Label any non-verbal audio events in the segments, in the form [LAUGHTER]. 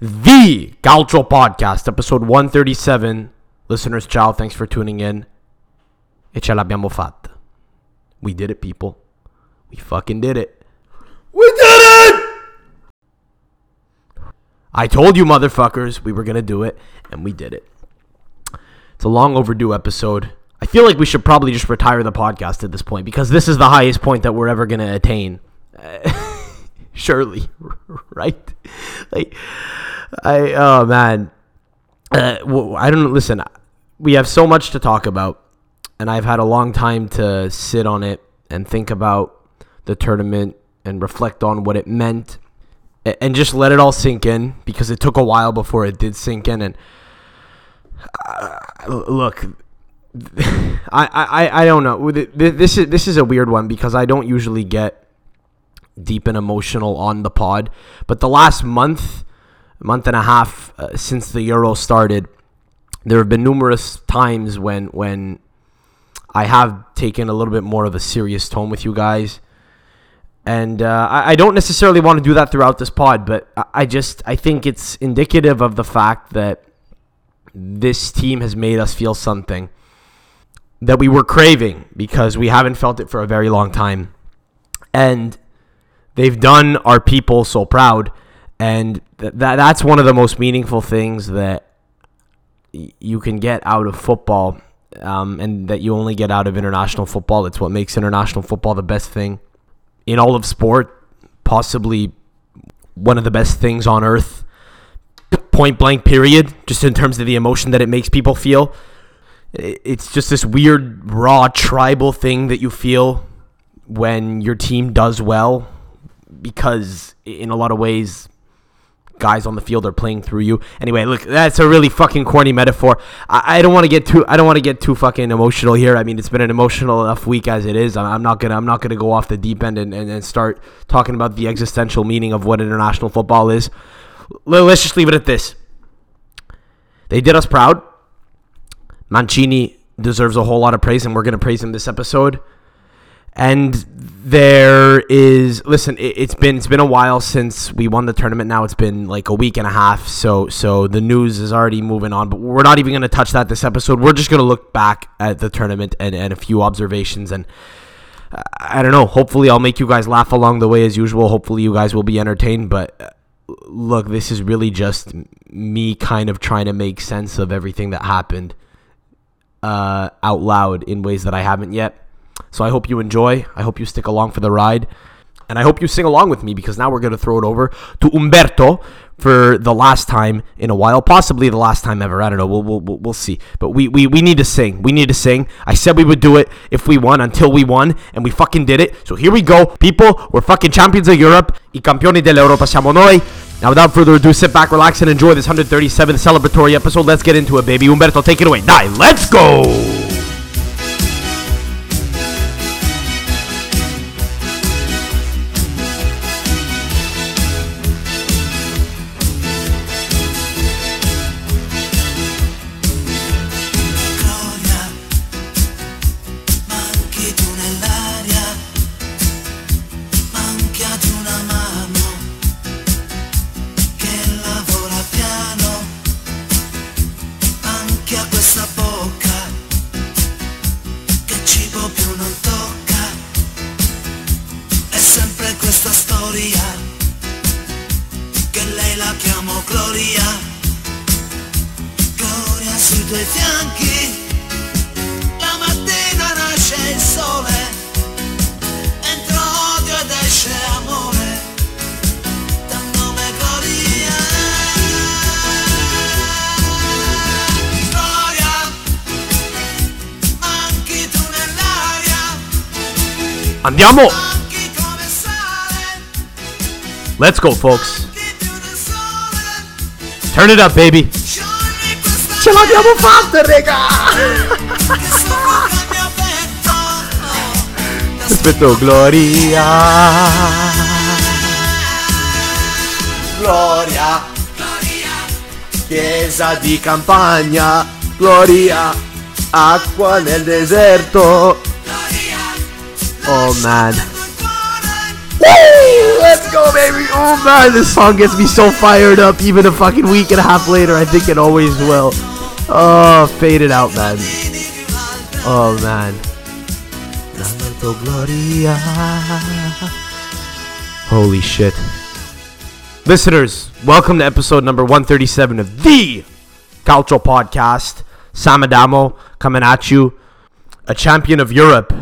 the Calcio Podcast, episode 137. Listeners, ciao. Thanks for tuning in. E ce l'abbiamo fatta. We did it, people. We fucking did it. We did it! I told you, motherfuckers, we were gonna do it, and we did it. It's a long overdue episode. I feel like we should probably just retire the podcast at this point because this is the highest point that we're ever gonna attain. [LAUGHS] surely, [LAUGHS] right? Like, I oh man, uh, I don't listen. We have so much to talk about, and I've had a long time to sit on it and think about the tournament and reflect on what it meant, and just let it all sink in because it took a while before it did sink in. And uh, look, [LAUGHS] I, I, I don't know. This is this is a weird one because I don't usually get deep and emotional on the pod, but the last month, month and a half uh, since the Euro started, there have been numerous times when when I have taken a little bit more of a serious tone with you guys. And uh, I, I, don't necessarily want to do that throughout this pod, but I, I just I think it's indicative of the fact that this team has made us feel something that we were craving because we haven't felt it for a very long time. And they've done our people so proud. And th- that that's one of the most meaningful things that you can get out of football um, and that you only get out of international football. It's what makes international football the best thing in all of sport, possibly one of the best things on earth. Point blank, period. Just in terms of the emotion that it makes people feel it's just this weird raw tribal thing that you feel when your team does well because in a lot of ways guys on the field are playing through you. Anyway, look, that's a really fucking corny metaphor. I, I don't want to get too I don't want to get too fucking emotional here. I mean, it's been an emotional enough week as it is. I'm not gonna I'm not gonna go off the deep end and, and, and start talking about the existential meaning of what international football is. Let's just leave it at this. They did us proud. Mancini deserves a whole lot of praise, and we're to praise him this episode. And there is, listen, it, has been it's been a while since we won the tournament. Now it's been like a week and a half, so so the news is already moving on. But we're not even going to touch that this episode. We're just going to look back at the tournament and, and a few observations and. I don't know. Hopefully, I'll make you guys laugh along the way as usual. Hopefully, you guys will be entertained. But uh, look, this is really just me kind of trying to make sense of everything that happened uh, out loud in ways that I haven't yet. So I hope you enjoy. I hope you stick along for the ride. And I hope you sing along with me because now we're going to throw it over to Umberto for the last time in a while, possibly the last time ever. I don't know. We'll, we'll, we'll see. But we, we, we need to sing. We need to sing. I said we would do it if we won until we won, and we fucking did it. So here we go. People, we're fucking champions of Europe. I campioni dell'Europa siamo noi. Now, without further ado, sit back, relax, and enjoy this 137th celebratory episode. Let's get into it, baby. Umberto, take it away. Die. Let's go. Andiamo! Let's go, folks. Turn it up, baby. Ce l'abbiamo fatta, raga! Aspetto Gloria. Gloria. Chiesa di campagna. Gloria. Acqua nel deserto. Oh man. Woo! Let's go, baby. Oh man, this song gets me so fired up. Even a fucking week and a half later, I think it always will. Oh, fade it out, man. Oh man. Holy shit. Listeners, welcome to episode number 137 of the Calcio Podcast. Samadamo coming at you. A champion of Europe,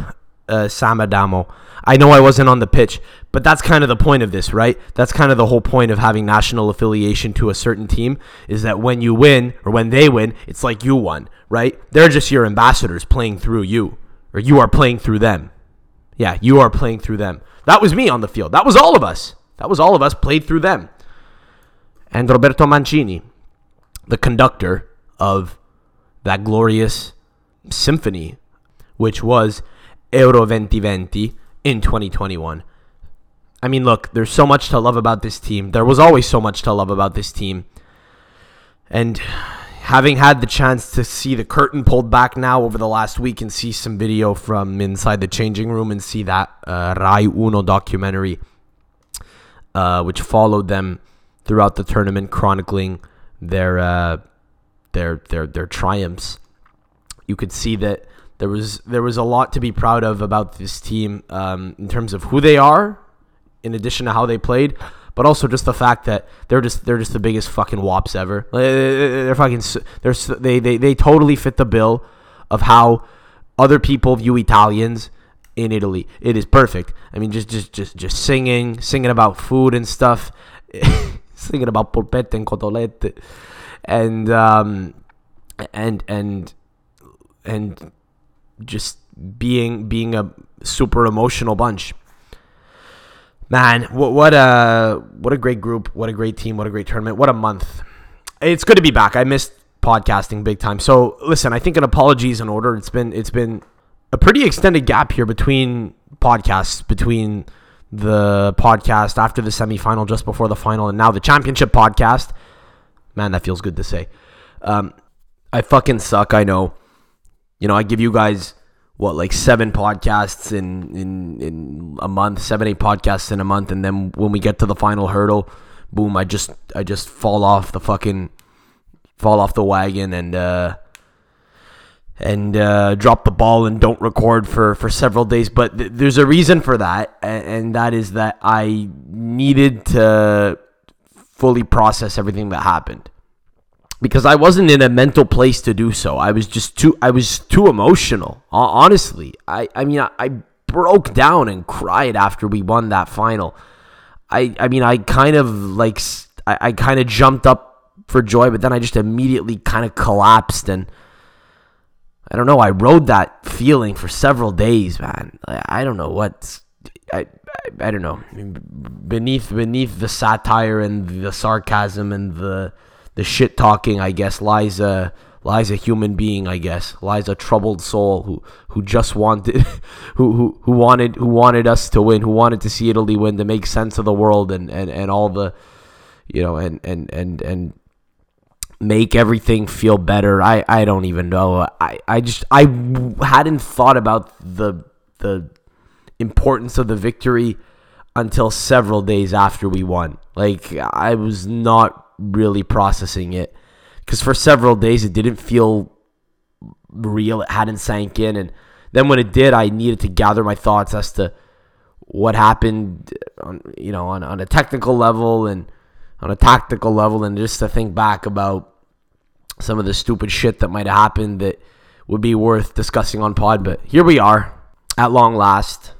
uh, Samadamo. I know I wasn't on the pitch, but that's kind of the point of this, right? That's kind of the whole point of having national affiliation to a certain team is that when you win or when they win, it's like you won, right? They're just your ambassadors playing through you, or you are playing through them. Yeah, you are playing through them. That was me on the field. That was all of us. That was all of us played through them. And Roberto Mancini, the conductor of that glorious symphony, which was Euro 2020 in 2021. I mean, look, there's so much to love about this team. There was always so much to love about this team. And having had the chance to see the curtain pulled back now over the last week and see some video from inside the changing room and see that uh, Rai Uno documentary, uh, which followed them throughout the tournament, chronicling their uh, their their their triumphs. You could see that there was there was a lot to be proud of about this team um, in terms of who they are, in addition to how they played, but also just the fact that they're just they're just the biggest fucking wops ever. They're fucking they're they they they totally fit the bill of how other people view Italians in Italy. It is perfect. I mean, just just just just singing, singing about food and stuff, [LAUGHS] singing about polpette and cotolette, and um, and and and just being being a super emotional bunch. Man, what what a what a great group, what a great team, what a great tournament, what a month. It's good to be back. I missed podcasting big time. So listen, I think an apology is in order. It's been it's been a pretty extended gap here between podcasts, between the podcast after the semifinal, just before the final, and now the championship podcast. Man, that feels good to say. Um, I fucking suck. I know. You know, I give you guys what like seven podcasts in in in a month, seven eight podcasts in a month, and then when we get to the final hurdle, boom, I just I just fall off the fucking fall off the wagon and uh and uh, drop the ball and don't record for, for several days. But th- there's a reason for that, and, and that is that I needed to fully process everything that happened because I wasn't in a mental place to do so. I was just too I was too emotional. Honestly, I I mean I, I broke down and cried after we won that final. I I mean I kind of like I, I kind of jumped up for joy, but then I just immediately kind of collapsed and I don't know. I rode that feeling for several days, man. I don't know what I, I I don't know. Beneath beneath the satire and the sarcasm and the the shit talking, I guess, lies a lies a human being, I guess, lies a troubled soul who who just wanted [LAUGHS] who, who who wanted who wanted us to win, who wanted to see Italy win to make sense of the world and and, and all the you know and and and and make everything feel better. I I don't even know. I I just I hadn't thought about the the importance of the victory until several days after we won. Like I was not really processing it because for several days it didn't feel real. It hadn't sank in, and then when it did, I needed to gather my thoughts as to what happened, on, you know, on, on a technical level and on a tactical level, and just to think back about some of the stupid shit that might have happened that would be worth discussing on pod. But here we are, at long last.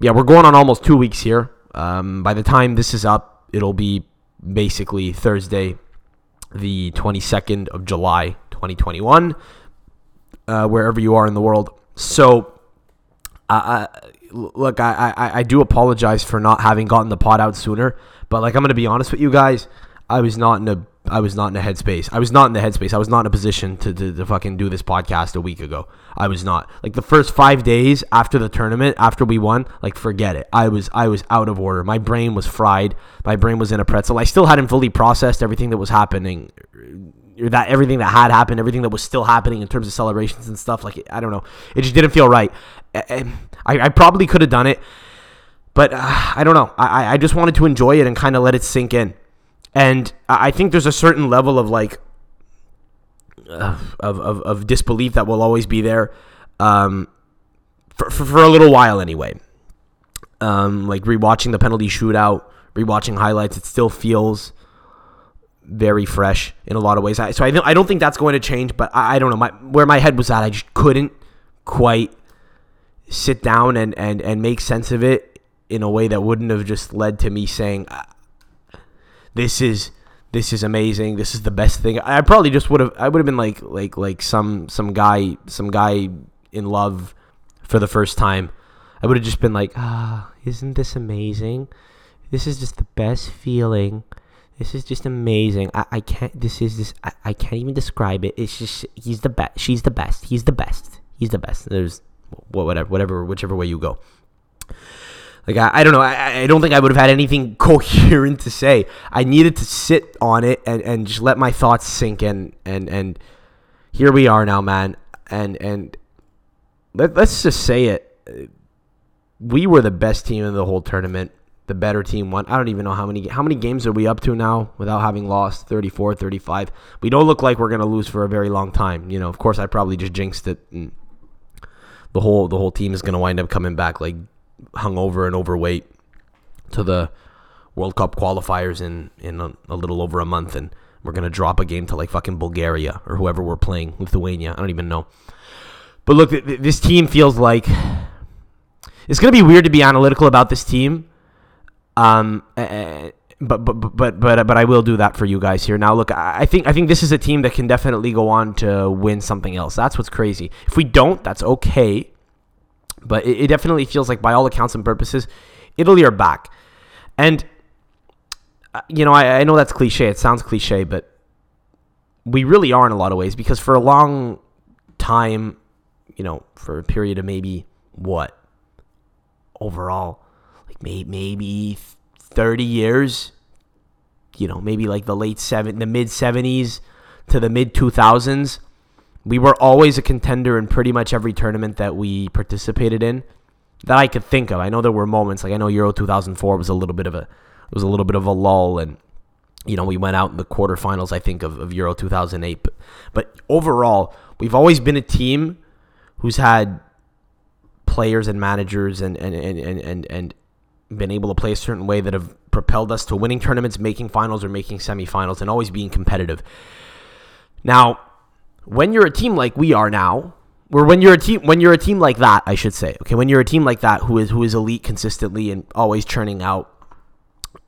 Yeah, we're going on almost two weeks here. Um, by the time this is up, it'll be basically Thursday, the 22nd of July, 2021, uh, wherever you are in the world. So, uh, look, I, I, I do apologize for not having gotten the pod out sooner, but like I'm gonna be honest with you guys, I was not in a I was not in a headspace. I was not in the headspace. I was not in a position to, to, to, fucking do this podcast a week ago. I was not. Like the first five days after the tournament, after we won, like forget it. I was I was out of order. My brain was fried. My brain was in a pretzel. I still hadn't fully processed everything that was happening. That everything that had happened, everything that was still happening in terms of celebrations and stuff. Like I don't know. It just didn't feel right. I, I probably could have done it but uh, I don't know. I, I just wanted to enjoy it and kind of let it sink in. And I think there's a certain level of like of, of, of disbelief that will always be there um, for, for, for a little while anyway. Um, like rewatching the penalty shootout, rewatching highlights, it still feels very fresh in a lot of ways. I, so I don't, I don't think that's going to change, but I, I don't know. My, where my head was at, I just couldn't quite sit down and, and, and make sense of it in a way that wouldn't have just led to me saying, this is this is amazing. This is the best thing. I probably just would have I would have been like like like some some guy some guy in love for the first time. I would have just been like, ah, isn't this amazing? This is just the best feeling. This is just amazing. I, I can't. This is this. I, I can't even describe it. It's just he's the best. She's the best. He's the best. He's the best. There's whatever, whatever, whichever way you go. Like I, I don't know. I, I don't think I would have had anything [LAUGHS] coherent to say. I needed to sit on it and, and just let my thoughts sink in. And and here we are now, man. And and let, let's just say it. We were the best team in the whole tournament the better team won. I don't even know how many how many games are we up to now without having lost 34, 35. We don't look like we're going to lose for a very long time. You know, of course I probably just jinxed it the whole the whole team is going to wind up coming back like hungover and overweight to the World Cup qualifiers in in a, a little over a month and we're to drop a game to like fucking Bulgaria or whoever we're playing, Lithuania. I don't even know. But look, this team feels like it's to be weird to be analytical about this team um, but but but but but I will do that for you guys here. Now, look, I think I think this is a team that can definitely go on to win something else. That's what's crazy. If we don't, that's okay. But it, it definitely feels like, by all accounts and purposes, Italy are back. And uh, you know, I, I know that's cliche. It sounds cliche, but we really are in a lot of ways because for a long time, you know, for a period of maybe what overall like maybe maybe 30 years, you know, maybe like the late seven, the mid 70s to the mid 2000s, we were always a contender in pretty much every tournament that we participated in that I could think of. I know there were moments like I know Euro 2004 was a little bit of a it was a little bit of a lull and you know, we went out in the quarterfinals I think of, of Euro 2008, but but overall, we've always been a team who's had players and managers and and and and and, and been able to play a certain way that have propelled us to winning tournaments, making finals or making semifinals, and always being competitive. Now, when you're a team like we are now, or when you're a team when you're a team like that, I should say, okay, when you're a team like that who is who is elite consistently and always churning out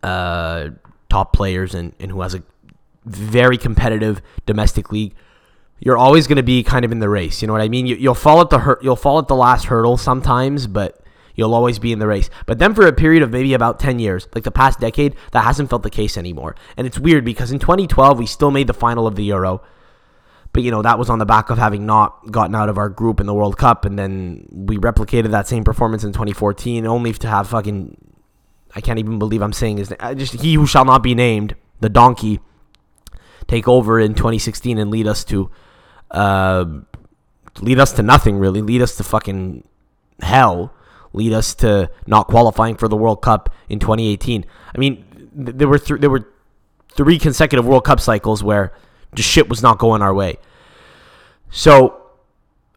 uh, top players and, and who has a very competitive domestic league, you're always going to be kind of in the race. You know what I mean? You, will fall at the hurt, you'll fall at the last hurdle sometimes, but You'll always be in the race. But then for a period of maybe about 10 years, like the past decade, that hasn't felt the case anymore. And it's weird because in 2012, we still made the final of the Euro. But, you know, that was on the back of having not gotten out of our group in the World Cup. And then we replicated that same performance in 2014, only to have fucking. I can't even believe I'm saying his name. Just he who shall not be named, the donkey, take over in 2016 and lead us to. Uh, lead us to nothing really. Lead us to fucking hell lead us to not qualifying for the World Cup in 2018. I mean, th- there were th- there were three consecutive World Cup cycles where just shit was not going our way. So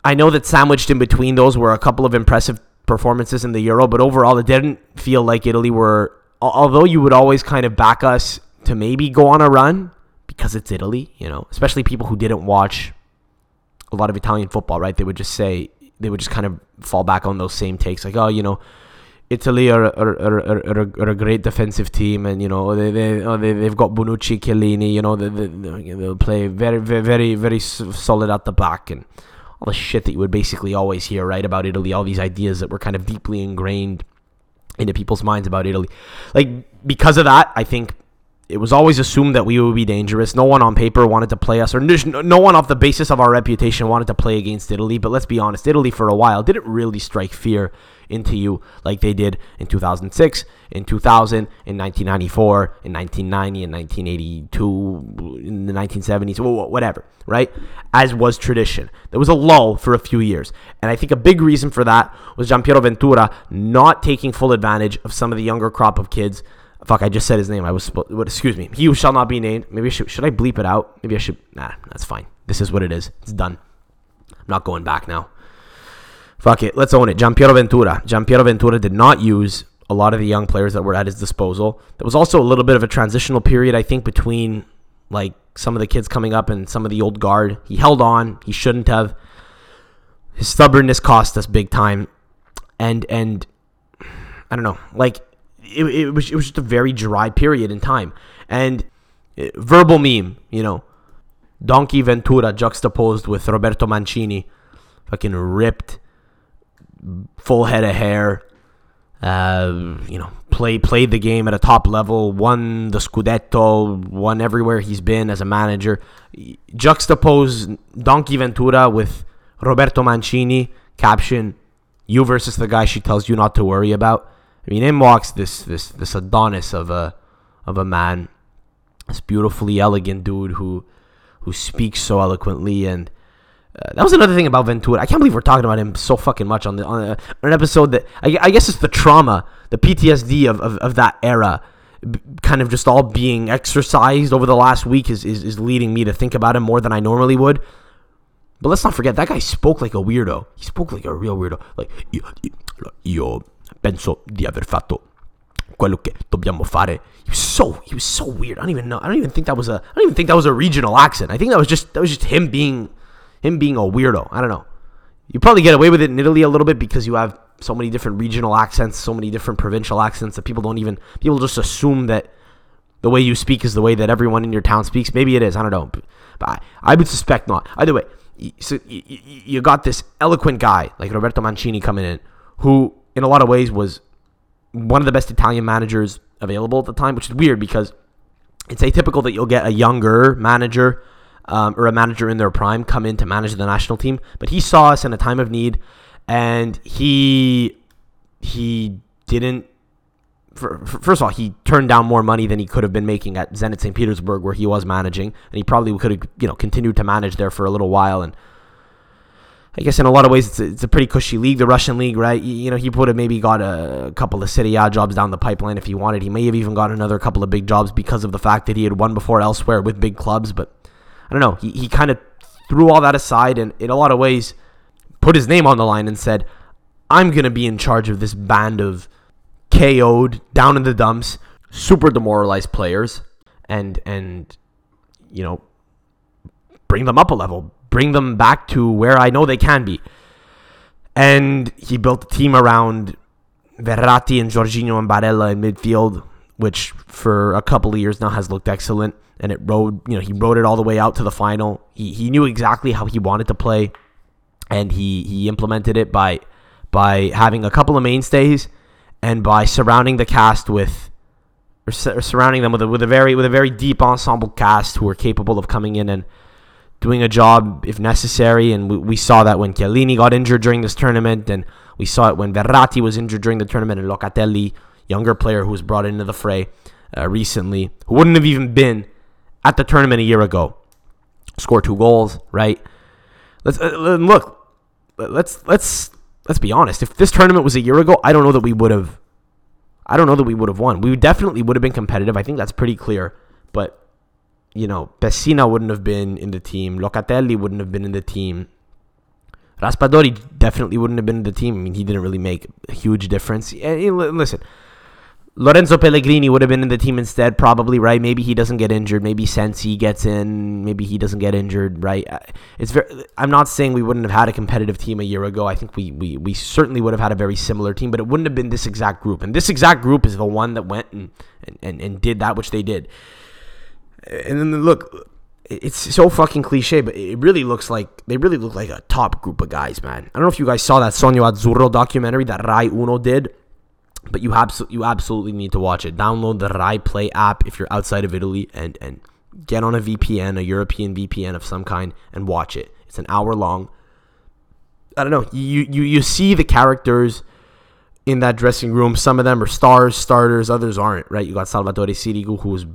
I know that sandwiched in between those were a couple of impressive performances in the Euro, but overall it didn't feel like Italy were. Although you would always kind of back us to maybe go on a run because it's Italy, you know, especially people who didn't watch a lot of Italian football, right? They would just say they would just kind of fall back on those same takes, like, oh, you know, Italy are, are, are, are, are a great defensive team, and you know they they oh, they they've got Bonucci, Chiellini, you know they, they they'll play very very very very solid at the back, and all the shit that you would basically always hear right about Italy, all these ideas that were kind of deeply ingrained into people's minds about Italy, like because of that, I think it was always assumed that we would be dangerous. No one on paper wanted to play us, or no one off the basis of our reputation wanted to play against Italy. But let's be honest, Italy for a while didn't really strike fear into you like they did in 2006, in 2000, in 1994, in 1990, in 1982, in the 1970s, whatever, right? As was tradition. There was a lull for a few years. And I think a big reason for that was Giampiero Ventura not taking full advantage of some of the younger crop of kids. Fuck, I just said his name. I was, supposed. what, excuse me. He who shall not be named. Maybe I should, should I bleep it out? Maybe I should, nah, that's fine. This is what it is. It's done. I'm not going back now. Fuck it. Let's own it. Giampiero Ventura. Giampiero Ventura did not use a lot of the young players that were at his disposal. There was also a little bit of a transitional period, I think, between like some of the kids coming up and some of the old guard. He held on. He shouldn't have. His stubbornness cost us big time, and and I don't know, like it, it was it was just a very dry period in time, and uh, verbal meme, you know, Donkey Ventura juxtaposed with Roberto Mancini, fucking ripped, full head of hair uh, you know, play played the game at a top level, won the Scudetto, won everywhere he's been as a manager. Juxtapose Donkey Ventura with Roberto Mancini. Caption: You versus the guy she tells you not to worry about. I mean, in walks this this this Adonis of a of a man, this beautifully elegant dude who who speaks so eloquently and uh, that was another thing about Ventura. I can't believe we're talking about him so fucking much on the on, a, on an episode that I, I, guess it's the trauma, the PTSD of, of, of that era, kind of just all being exercised over the last week is, is is leading me to think about him more than I normally would. But let's not forget that guy spoke like a weirdo. He spoke like a real weirdo. Like io, io penso di aver fatto quello che dobbiamo fare. He was so he was so weird. I don't even know. I don't even think that was a I don't even think that was a regional accent. I think that was just that was just him being him being a weirdo. I don't know. You probably get away with it in Italy a little bit because you have so many different regional accents, so many different provincial accents that people don't even people just assume that the way you speak is the way that everyone in your town speaks. Maybe it is. I don't know, but I, I would suspect not. Either way, so you got this eloquent guy like Roberto Mancini coming in, who in a lot of ways was one of the best Italian managers available at the time, which is weird because it's atypical that you'll get a younger manager um, or a manager in their prime come in to manage the national team. But he saw us in a time of need, and he he didn't. First of all, he turned down more money than he could have been making at Zenit St. Petersburg, where he was managing, and he probably could have you know continued to manage there for a little while. And I guess in a lot of ways, it's a, it's a pretty cushy league, the Russian league, right? You, know, he would have maybe got a couple of Serie A jobs down the pipeline if he wanted. He may have even got another couple of big jobs because of the fact that he had won before elsewhere with big clubs, but I don't know. He, he kind of threw all that aside and, in a lot of ways, put his name on the line and said, I'm going to be in charge of this band of KO'd, down in the dumps, super demoralized players and, and, you know, bring them up a level, bring them back to where I know they can be. And he built a team around Verratti and Jorginho and Barella in midfield, which for a couple of years now has looked excellent and it rode, you know, he rode it all the way out to the final. He, he knew exactly how he wanted to play, and he, he implemented it by by having a couple of mainstays and by surrounding the cast with or, or surrounding them with a, with a very with a very deep ensemble cast who are capable of coming in and doing a job if necessary. And we, we saw that when Chiellini got injured during this tournament, and we saw it when Verratti was injured during the tournament, and Locatelli, younger player who was brought into the fray uh, recently, who wouldn't have even been at the tournament a year ago. Score two goals, right? Let's uh, look. Let's let's let's be honest. If this tournament was a year ago, I don't know that we would have. I don't know that we would have won. We definitely would have been competitive. I think that's pretty clear. But you know, Pessina wouldn't have been in the team. Locatelli wouldn't have been in the team. Raspadori definitely wouldn't have been in the team. I mean, he didn't really make a huge difference. Listen, Lorenzo Pellegrini would have been in the team instead, probably, right? Maybe he doesn't get injured. Maybe Sensi gets in. Maybe he doesn't get injured, right? Uh, it's very. I'm not saying we wouldn't have had a competitive team a year ago. I think we we, we certainly would have had a very similar team, but it wouldn't have been this exact group. And this exact group is the one that went and and, and did that which they did. And then look, it's so fucking cliche, but it really looks like they really look like a top group of guys, man. I don't know if you guys saw that Sogno Azzurro documentary that Rai Uno did but you absolutely you absolutely need to watch it. Download the Rai Play app if you're outside of Italy and and get on a VPN, a European VPN of some kind, and watch it. It's an hour long. I don't know. You you you see the characters in that dressing room. Some of them are stars, starters. Others aren't. Right? You got Salvatore Sirigu, who was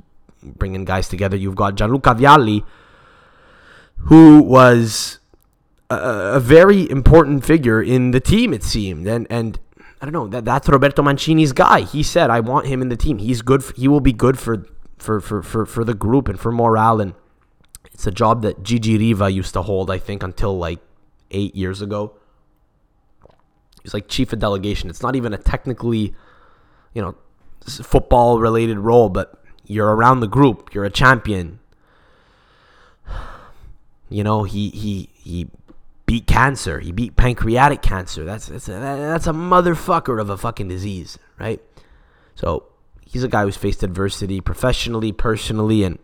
bringing guys together. You've got Gianluca Vialli, who was a, a very important figure in the team, it seemed, and and I don't know that that's Roberto Mancini's guy. He said, "I want him in the team. He's good. For, he will be good for for for for for the group and for morale." And it's a job that Gigi Riva used to hold, I think, until like eight years ago. He's like chief of delegation. It's not even a technically, you know, football related role, but you're around the group. You're a champion. [SIGHS] You know, he he he beat cancer. He beat pancreatic cancer. That's that's a, that's a motherfucker of a fucking disease, right? So he's a guy who's faced adversity professionally, personally, and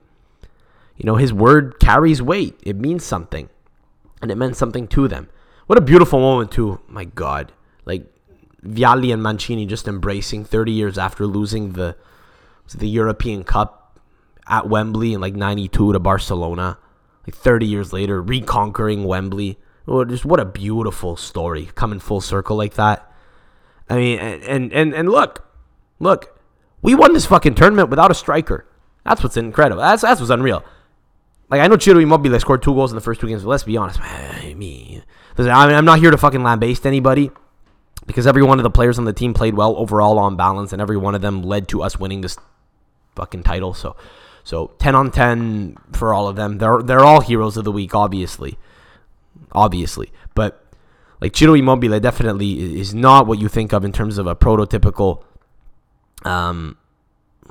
you know his word carries weight. It means something, and it meant something to them. What a beautiful moment too. My God, like Vialli and Mancini just embracing 30 years after losing the the European Cup at Wembley in like 92 to Barcelona. Like 30 years later, reconquering Wembley Oh, just what a beautiful story coming full circle like that. I mean, and and and look, look, we won this fucking tournament without a striker. That's what's incredible. That's that's what's unreal. Like I know Ciro Immobile scored two goals in the first two games, but let's be honest, I mean, I'm not here to fucking lambaste anybody because every one of the players on the team played well overall on balance, and every one of them led to us winning this fucking title. So, so ten on ten for all of them. They're they're all heroes of the week, obviously obviously. But like Ciro Immobile definitely is not what you think of in terms of a prototypical um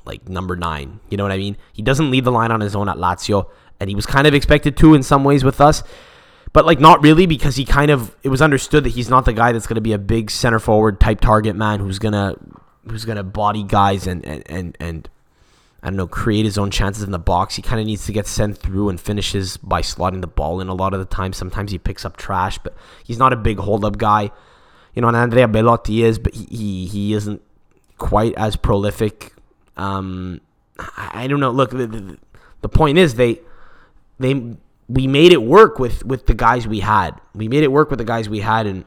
like number 9. You know what I mean? He doesn't lead the line on his own at Lazio and he was kind of expected to in some ways with us. But like not really because he kind of it was understood that he's not the guy that's going to be a big center forward type target man who's going to who's going to body guys and and and and I don't know, create his own chances in the box. He kind of needs to get sent through and finishes by slotting the ball in a lot of the time. Sometimes he picks up trash, but he's not a big hold up guy. You know, and Andrea Belotti is, but he, he, he isn't quite as prolific. Um, I, I don't know. Look, the, the, the point is they they we made it work with with the guys we had. We made it work with the guys we had, and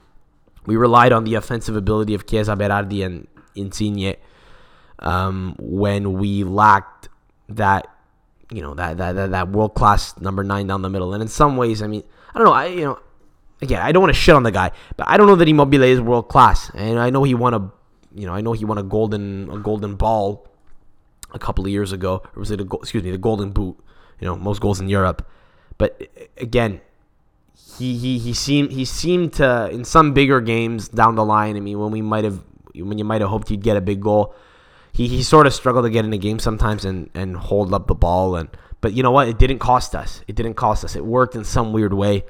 we relied on the offensive ability of Chiesa Berardi and Insigne um, when we lacked that, you know, that that that, that world class number nine down the middle. And in some ways, I mean, I don't know, I you know, again, I don't want to shit on the guy, but I don't know that Immobile is world class. And I know he won a, you know, I know he won a golden a golden ball a couple of years ago, or was it a excuse me, the golden boot? You know, most goals in Europe. But again, he he he seemed he seemed to in some bigger games down the line. I mean, when we might have when you might have hoped he'd get a big goal, he, he sort of struggled to get in the game sometimes and, and hold up the ball. And but you know what? It didn't cost us. It didn't cost us. It worked in some weird way.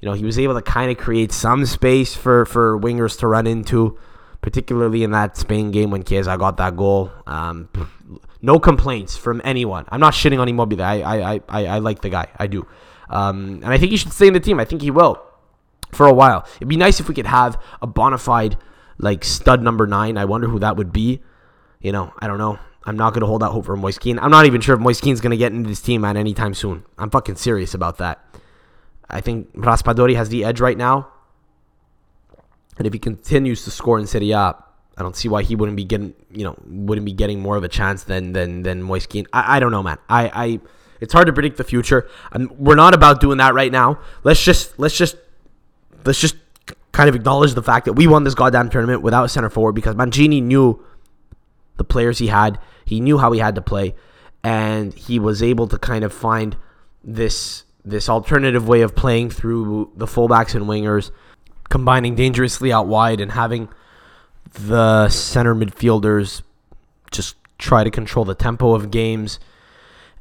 You know he was able to kind of create some space for for wingers to run into particularly in that Spain game when Chiesa got that goal. Um, no complaints from anyone. I'm not shitting on Immobile. I I, I, I, like the guy. I do. Um, and I think he should stay in the team. I think he will for a while. It'd be nice if we could have a bona fide like stud number nine. I wonder who that would be you know, I don't know. I'm not going to hold out hope for Moise Kean. I'm not even sure if Moise Kean's going to get into this team at any time soon. I'm fucking serious about that. I think Raspadori has the edge right now. And if he continues to score in Serie A, I don't see why he wouldn't be getting, you know, wouldn't be getting more of a chance than than than Moise Kean. I, I don't know, man. I, I it's hard to predict the future. and we're not about doing that right now. Let's just let's just let's just kind of acknowledge the fact that we won this goddamn tournament without a center forward because Mancini knew the players he had. He knew how he had to play, and he was able to kind of find this this alternative way of playing through the fullbacks and wingers, combining dangerously out wide and having the center midfielders just try to control the tempo of games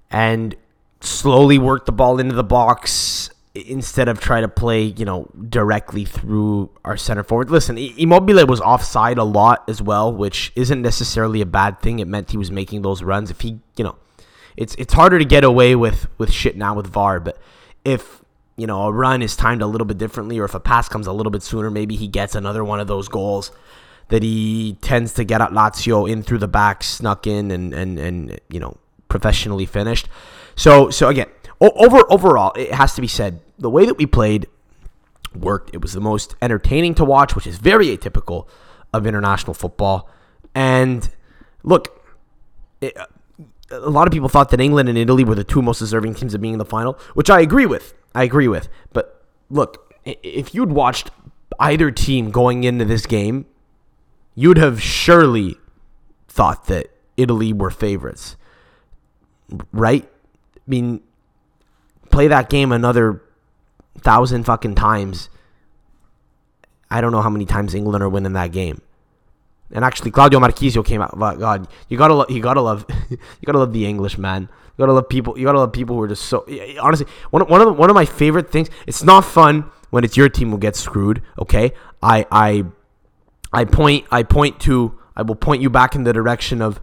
and slowly work the ball into the box instead of try to play, you know, directly through our center forward. Listen, Immobile was offside a lot as well, which isn't necessarily a bad thing. It meant he was making those runs. If he, you know, it's it's harder to get away with with shit now with VAR, but if you know a run is timed a little bit differently, or if a pass comes a little bit sooner, maybe he gets another one of those goals that he tends to get at Lazio in through the back, snuck in, and and and you know professionally finished. So so again, over overall, it has to be said the way that we played worked. It was the most entertaining to watch, which is very atypical of international football. And look, it, uh, a lot of people thought that England and Italy were the two most deserving teams of being in the final, which I agree with. I agree with. But look, if you'd watched either team going into this game, you'd have surely thought that Italy were favorites. Right? I mean, play that game another thousand fucking times. I don't know how many times England are winning that game. And actually, Claudio Marchisio came out. God, you gotta, lo- you gotta love, [LAUGHS] you gotta love the English man. You gotta love people. You gotta love people who are just so. Honestly, one one of the, one of my favorite things. It's not fun when it's your team who gets screwed. Okay, I I I point I point to I will point you back in the direction of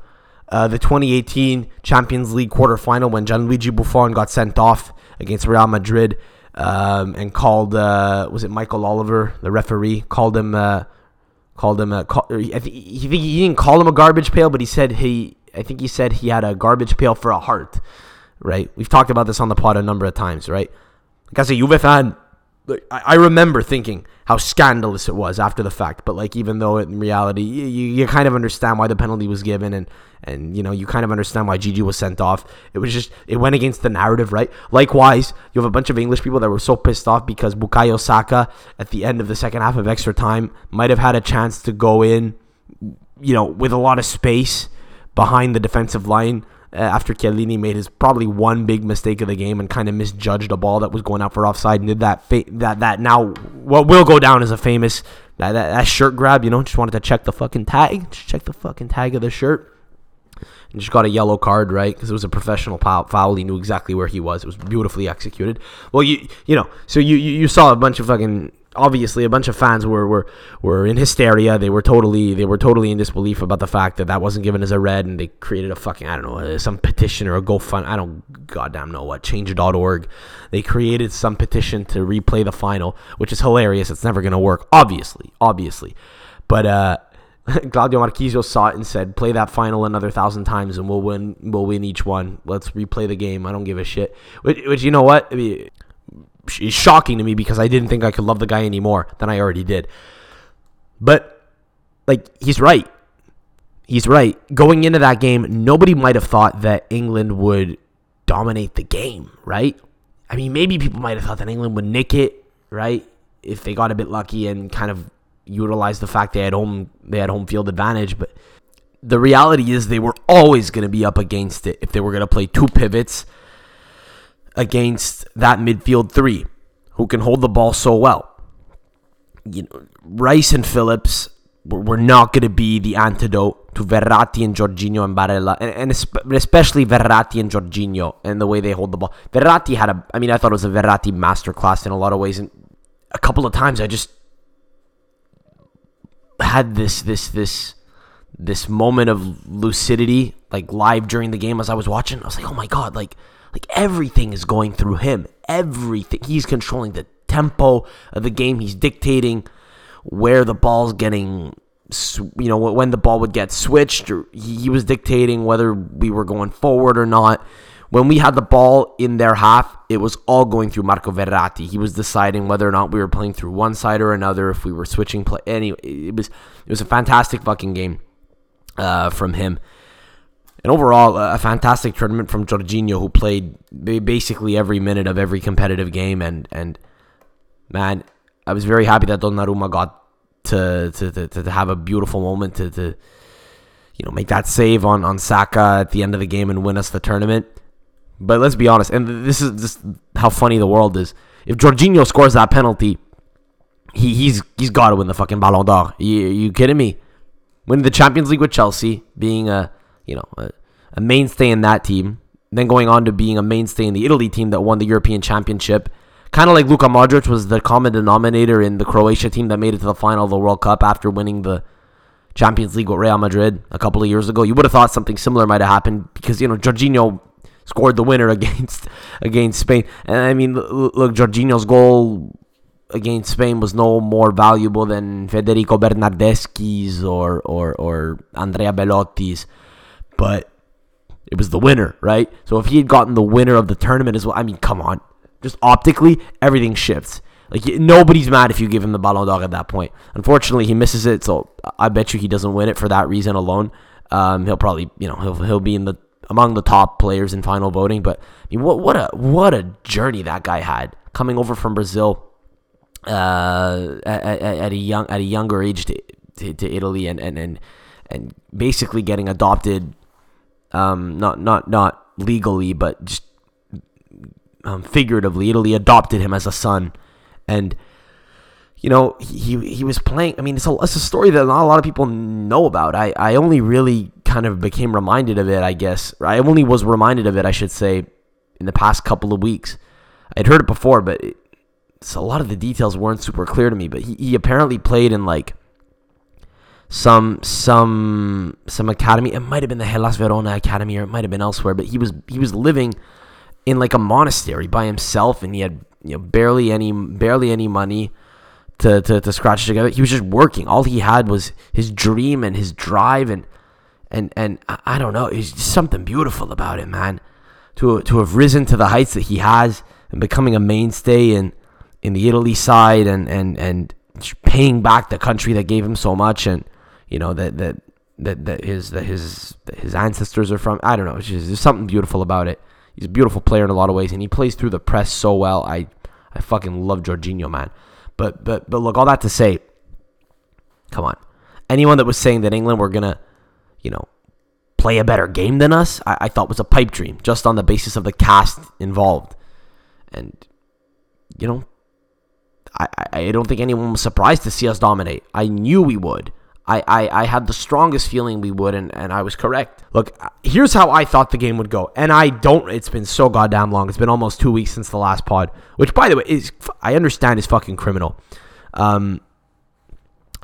uh, the 2018 Champions League quarterfinal when Gianluigi Buffon got sent off against Real Madrid um, and called uh, was it Michael Oliver the referee called him uh, called him a call, I think he, he didn't call him a garbage pail but he said he I think he said he had a garbage pail for a heart right? We've talked about this on the pod a number of times right? Like as a Juve fan I remember thinking how scandalous it was after the fact, but like even though in reality you, you kind of understand why the penalty was given and and you know you kind of understand why Gigi was sent off. It was just it went against the narrative, right? Likewise, you have a bunch of English people that were so pissed off because Bukayo Saka at the end of the second half of extra time might have had a chance to go in, you know, with a lot of space behind the defensive line Uh, after Chiellini made his probably one big mistake of the game and kind of misjudged a ball that was going out for offside and did that fa- that that now what will go down as a famous that, that, that shirt grab. You know, just wanted to check the fucking tag, just check the fucking tag of the shirt. And just got a yellow card, right? Because it was a professional foul. He knew exactly where he was. It was beautifully executed. Well, you you know, so you you saw a bunch of fucking obviously a bunch of fans were, were were in hysteria. They were totally they were totally in disbelief about the fact that that wasn't given as a red, and they created a fucking I don't know uh, some petition or a GoFund. I don't goddamn know what Change.org. They created some petition to replay the final, which is hilarious. It's never gonna work, obviously, obviously. But uh, [LAUGHS] Claudio Marchisio saw it and said, "Play that final another thousand times, and we'll win. We'll win each one. Let's replay the game. I don't give a shit." Which, which you know what? I mean, is shocking to me because I didn't think I could love the guy anymore than I already did. But like he's right. He's right. Going into that game, nobody might have thought that England would dominate the game, right? I mean, maybe people might have thought that England would nick it, right? If they got a bit lucky and kind of utilized the fact they had home they had home field advantage, but the reality is they were always going to be up against it if they were going to play two pivots against that midfield three who can hold the ball so well. You know, Rice and Phillips were not going to be the antidote to Verratti and Jorginho and Barella, and, and especially Verratti and Jorginho and the way they hold the ball. Verratti had a, I mean, I thought it was a Verratti masterclass in a lot of ways, and a couple of times I just had this, this, this, this moment of lucidity, like live during the game as I was watching. I was like, oh my god, like like everything is going through him. Everything. He's controlling the tempo of the game. He's dictating where the ball's getting you know when the ball would get switched he was dictating whether we were going forward or not when we had the ball in their half it was all going through Marco Verratti he was deciding whether or not we were playing through one side or another if we were switching play anyway it was it was a fantastic fucking game uh, from him and overall, a fantastic tournament from Jorginho, who played basically every minute of every competitive game. And and man, I was very happy that Donnarumma got to to, to, to have a beautiful moment to, to you know make that save on on Saka at the end of the game and win us the tournament. But let's be honest, and this is just how funny the world is. If Jorginho scores that penalty, he he's he's got to win the fucking Ballon d'Or. You, you kidding me? Winning the Champions League with Chelsea, being a you know, a, a mainstay in that team, then going on to being a mainstay in the Italy team that won the European Championship. Kind of like Luka Modric was the common denominator in the Croatia team that made it to the final of the World Cup after winning the Champions League with Real Madrid a couple of years ago. You would have thought something similar might have happened because you know Jorginho scored the winner [LAUGHS] against against Spain. And I mean, look, Jorginho's goal against Spain was no more valuable than Federico Bernardeschi's or or or Andrea Belotti's but it was the winner, right? So if he had gotten the winner of the tournament as well, I mean, come on. Just optically, everything shifts. Like nobody's mad if you give him the Ballon d'Or at that point. Unfortunately, he misses it, so I bet you he doesn't win it for that reason alone. Um, he'll probably, you know, he'll he'll be in the among the top players in final voting. But I mean, what what a what a journey that guy had coming over from Brazil uh, at, at, a young at a younger age to, to, to, Italy and, and and and basically getting adopted, um, not not not legally, but just um, figuratively. Italy adopted him as a son, and you know, he he was playing. I mean, it's a, it's a story that not a lot of people know about. I, I only really kind of became reminded of it, I guess. I only was reminded of it, I should say, in the past couple of weeks. I'd heard it before, but it, a lot of the details weren't super clear to me. But he, he apparently played in like some some some academy. It might have been the Hellas Verona Academy, or it might have been elsewhere. But he was he was living in like a monastery by himself, and he had you know barely any barely any money to, to, to scratch together. He was just working. All he had was his dream and his drive and and and I don't know. It's something beautiful about it, man. To to have risen to the heights that he has and becoming a mainstay in in the Italy side and and and paying back the country that gave him so much and you know that that that, that his that his that his ancestors are from. I don't know. It's just, there's something beautiful about it. He's a beautiful player in a lot of ways, and he plays through the press so well. I I fucking love Jorginho, man. But but but look, all that to say, come on. Anyone that was saying that England were gonna, you know, play a better game than us, I, I thought was a pipe dream, just on the basis of the cast involved. And you know, I, I don't think anyone was surprised to see us dominate. I knew we would. I, I, I had the strongest feeling we would, and, and I was correct. Look, here's how I thought the game would go. And I don't, it's been so goddamn long. It's been almost two weeks since the last pod, which, by the way, is, I understand is fucking criminal. Um,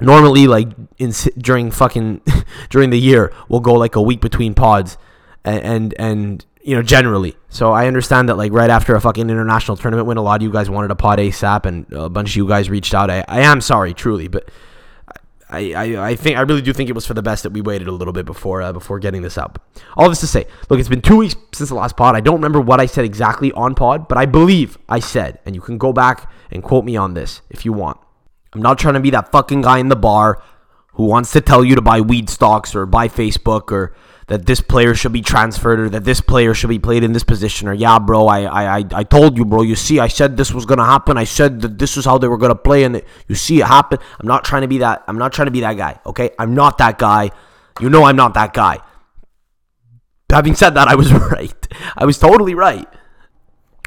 normally, like, in, during fucking, [LAUGHS] during the year, we'll go like a week between pods, and, and, and you know, generally. So I understand that, like, right after a fucking international tournament win, a lot of you guys wanted a pod ASAP, and a bunch of you guys reached out. I, I am sorry, truly, but I, I, I think I really do think it was for the best that we waited a little bit before uh, before getting this up. All this to say, look, it's been two weeks since the last pod. I don't remember what I said exactly on pod, but I believe I said, and you can go back and quote me on this if you want. I'm not trying to be that fucking guy in the bar who wants to tell you to buy weed stocks or buy Facebook or that this player should be transferred or that this player should be played in this position or yeah bro I I I told you bro. You see I said this was gonna happen. I said that this is how they were gonna play and you see it happen. I'm not trying to be that I'm not trying to be that guy okay? I'm not that guy. You know I'm not that guy. Having said that I was [LAUGHS] right. I was totally right.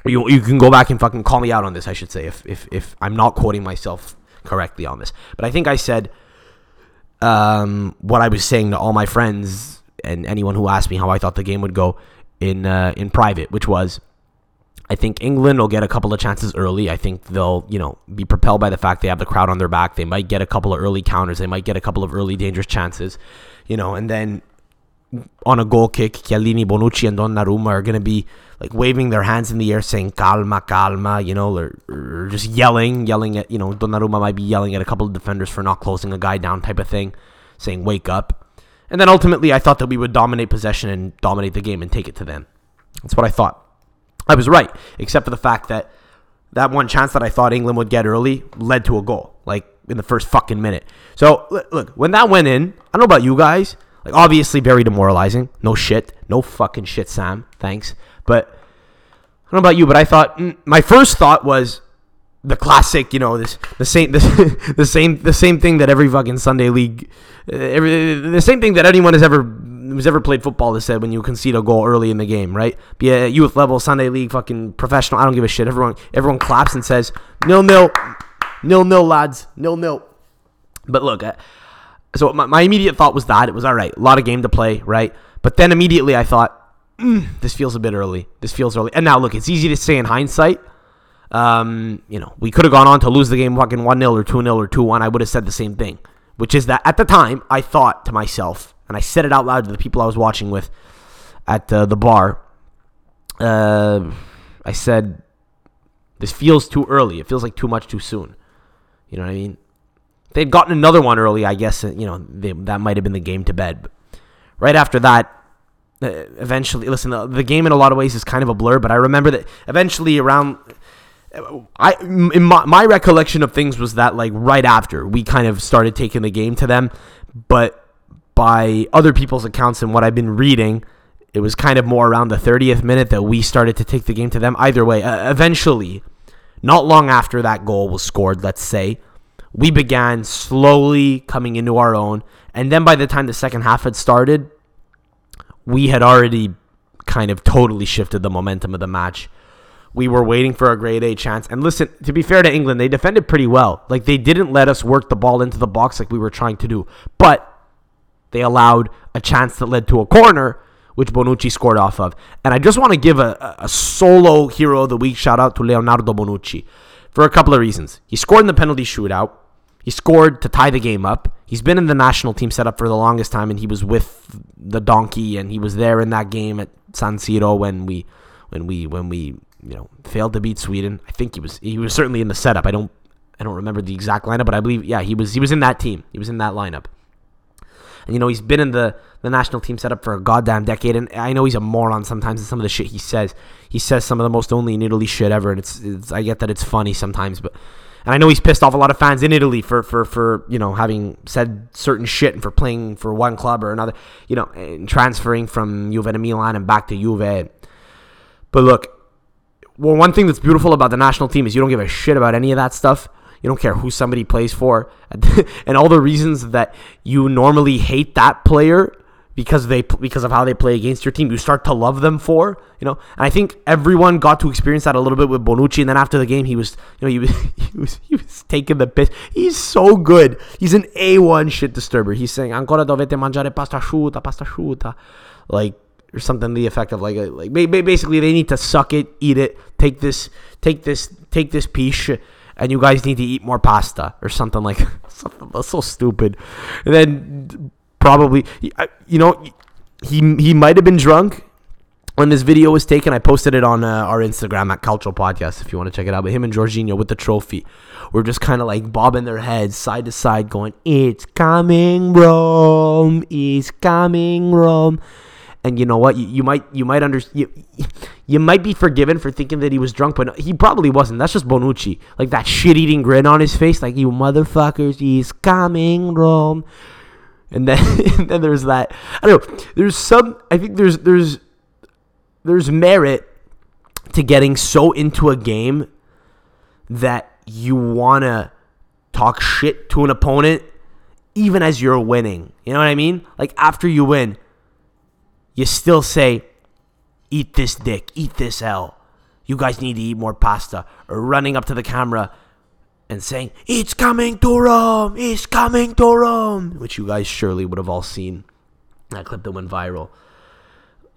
You, you can go back and fucking call me out on this I should say if if, if I'm not quoting myself correctly on this. But I think I said um, what I was saying to all my friends and anyone who asked me how I thought the game would go in uh, in private, which was I think England will get a couple of chances early. I think they'll, you know, be propelled by the fact they have the crowd on their back. They might get a couple of early counters. They might get a couple of early dangerous chances, you know, and then on a goal kick, Chiellini, Bonucci, and Donnarumma are going to be like waving their hands in the air saying calma, calma, you know, or, or just yelling, yelling at, you know, Donnarumma might be yelling at a couple of defenders for not closing a guy down type of thing, saying wake up. And then ultimately, I thought that we would dominate possession and dominate the game and take it to them. That's what I thought. I was right, except for the fact that that one chance that I thought England would get early led to a goal, like in the first fucking minute. So, look, when that went in, I don't know about you guys. Like, obviously, very demoralizing. No shit. No fucking shit, Sam. Thanks. But I don't know about you, but I thought, mm, my first thought was, the classic, you know, this the same [LAUGHS] this, the same the same thing that every fucking Sunday league, uh, every, the same thing that anyone has ever who's ever played football has said when you concede a goal early in the game, right? Be a youth level, Sunday league, fucking professional. I don't give a shit. Everyone everyone claps and says nil nil, nil nil lads, nil nil. But look, uh, so my, my immediate thought was that it was all right, a lot of game to play, right? But then immediately I thought, mm, this feels a bit early. This feels early. And now look, it's easy to say in hindsight um, you know, we could have gone on to lose the game fucking 1 0 or 2 0 or 2 1. I would have said the same thing, which is that at the time, I thought to myself, and I said it out loud to the people I was watching with at uh, the bar. Uh, I said, this feels too early. It feels like too much too soon. You know what I mean? They'd gotten another one early, I guess, you know, they, that might have been the game to bed. But right after that, uh, eventually, listen, the, the game in a lot of ways is kind of a blur, but I remember that eventually around I in my, my recollection of things was that like right after we kind of started taking the game to them, but by other people's accounts and what I've been reading, it was kind of more around the 30th minute that we started to take the game to them. Either way, uh, eventually, not long after that goal was scored, let's say, we began slowly coming into our own. And then by the time the second half had started, we had already kind of totally shifted the momentum of the match. We were waiting for a grade A chance. And listen, to be fair to England, they defended pretty well. Like they didn't let us work the ball into the box like we were trying to do. But they allowed a chance that led to a corner, which Bonucci scored off of. And I just want to give a, a solo hero of the week shout out to Leonardo Bonucci for a couple of reasons. He scored in the penalty shootout. He scored to tie the game up. He's been in the national team setup for the longest time, and he was with the donkey, and he was there in that game at San Siro when we, when we, when we, you know, failed to beat Sweden. I think he was he was certainly in the setup. I don't I don't remember the exact lineup, but I believe yeah he was he was in that team. He was in that lineup. And you know he's been in the the national team setup for a goddamn decade, and I know he's a moron sometimes in some of the shit he says. He says some of the most only in Italy shit ever, and it's, it's I get that it's funny sometimes, but and I know he's pissed off a lot of fans in Italy for, for, for you know having said certain shit and for playing for one club or another, you know, and transferring from Juve to Milan and back to Juve. But look, well, one thing that's beautiful about the national team is you don't give a shit about any of that stuff. You don't care who somebody plays for, [LAUGHS] and all the reasons that you normally hate that player because they because of how they play against your team, you start to love them for, you know. And I think everyone got to experience that a little bit with Bonucci. And then after the game, he was, you know, he was [LAUGHS] he was he was taking the piss. He's so good. He's an A one shit disturber. He's saying ancora dovete mangiare pasta asciutta, pasta asciutta, like or something to the effect of like like basically they need to suck it, eat it, take this, take this, take this piece. And you guys need to eat more pasta or something like [LAUGHS] something that's so stupid. And then probably, you know, he he might have been drunk when this video was taken. I posted it on uh, our Instagram at Calcio Podcast if you want to check it out. But him and Jorginho with the trophy were just kind of like bobbing their heads side to side, going, "It's coming, Rome! It's coming, Rome!" And you know what? You, you might you might under you, you might be forgiven for thinking that he was drunk, but he probably wasn't. That's just Bonucci, like that shit eating grin on his face, like you motherfuckers, he's coming, Rome. And then, [LAUGHS] and then there's that. I don't know. There's some. I think there's there's there's merit to getting so into a game that you wanna talk shit to an opponent even as you're winning. You know what I mean? Like after you win, you still say, "Eat this dick. Eat this L." You guys need to eat more pasta. Or running up to the camera and saying, It's coming to Rome! It's coming to Rome! Which you guys surely would have all seen. That clip that went viral.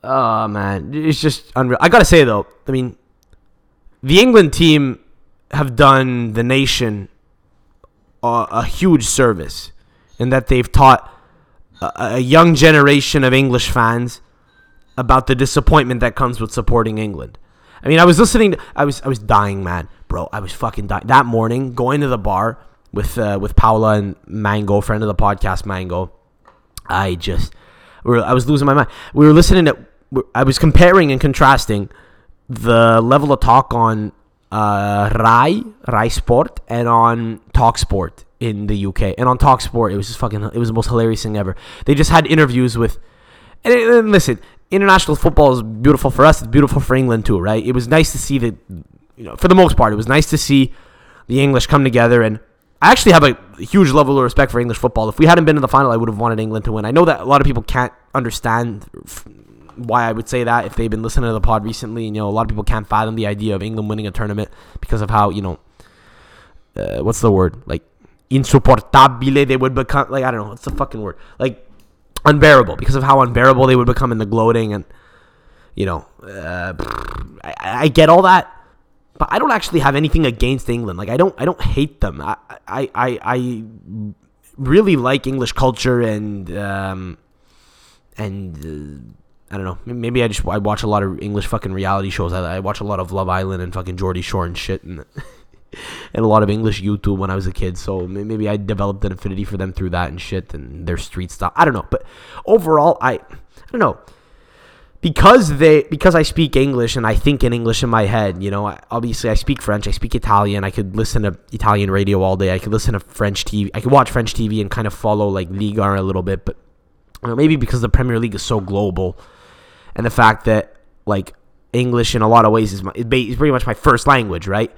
Oh, man. It's just unreal. I gotta say, though, I mean, the England team have done the nation a, a huge service in that they've taught a, a young generation of English fans about the disappointment that comes with supporting England. I mean, I was listening. To, I was I was dying, man, bro. I was fucking dying that morning. Going to the bar with uh, with Paula and Mango, friend of the podcast, Mango. I just, we I was losing my mind. We were listening to. I was comparing and contrasting the level of talk on uh, Rai, Rai Sport, and on Talk Sport in the UK. And on Talk Sport, it was just fucking. It was the most hilarious thing ever. They just had interviews with. And, and listen, international football is beautiful for us. It's beautiful for England too, right? It was nice to see that, you know, for the most part, it was nice to see the English come together. And I actually have a huge level of respect for English football. If we hadn't been in the final, I would have wanted England to win. I know that a lot of people can't understand why I would say that if they've been listening to the pod recently. You know, a lot of people can't fathom the idea of England winning a tournament because of how, you know, uh, what's the word? Like, insuportabile they would become. Like, I don't know. What's the fucking word? Like, unbearable. Because of how unbearable they would become in the gloating and you know uh, I, I, get all that but I don't actually have anything against England. Like I don't I don't hate them. I I I, I really like English culture and um, and uh, I don't know. Maybe I just I watch a lot of English fucking reality shows. I, I watch a lot of Love Island and fucking Geordie Shore and shit and [LAUGHS] and a lot of English YouTube when I was a kid. So maybe I developed an affinity for them through that and shit and their street style. I don't know, but overall, I I don't know because they because I speak English and I think in English in my head. You know, obviously I speak French, I speak Italian. I could listen to Italian radio all day. I could listen to French TV. I could watch French TV and kind of follow like Liga a little bit, but maybe because the Premier League is so global and the fact that like English in a lot of ways is my, is pretty much my first language, right?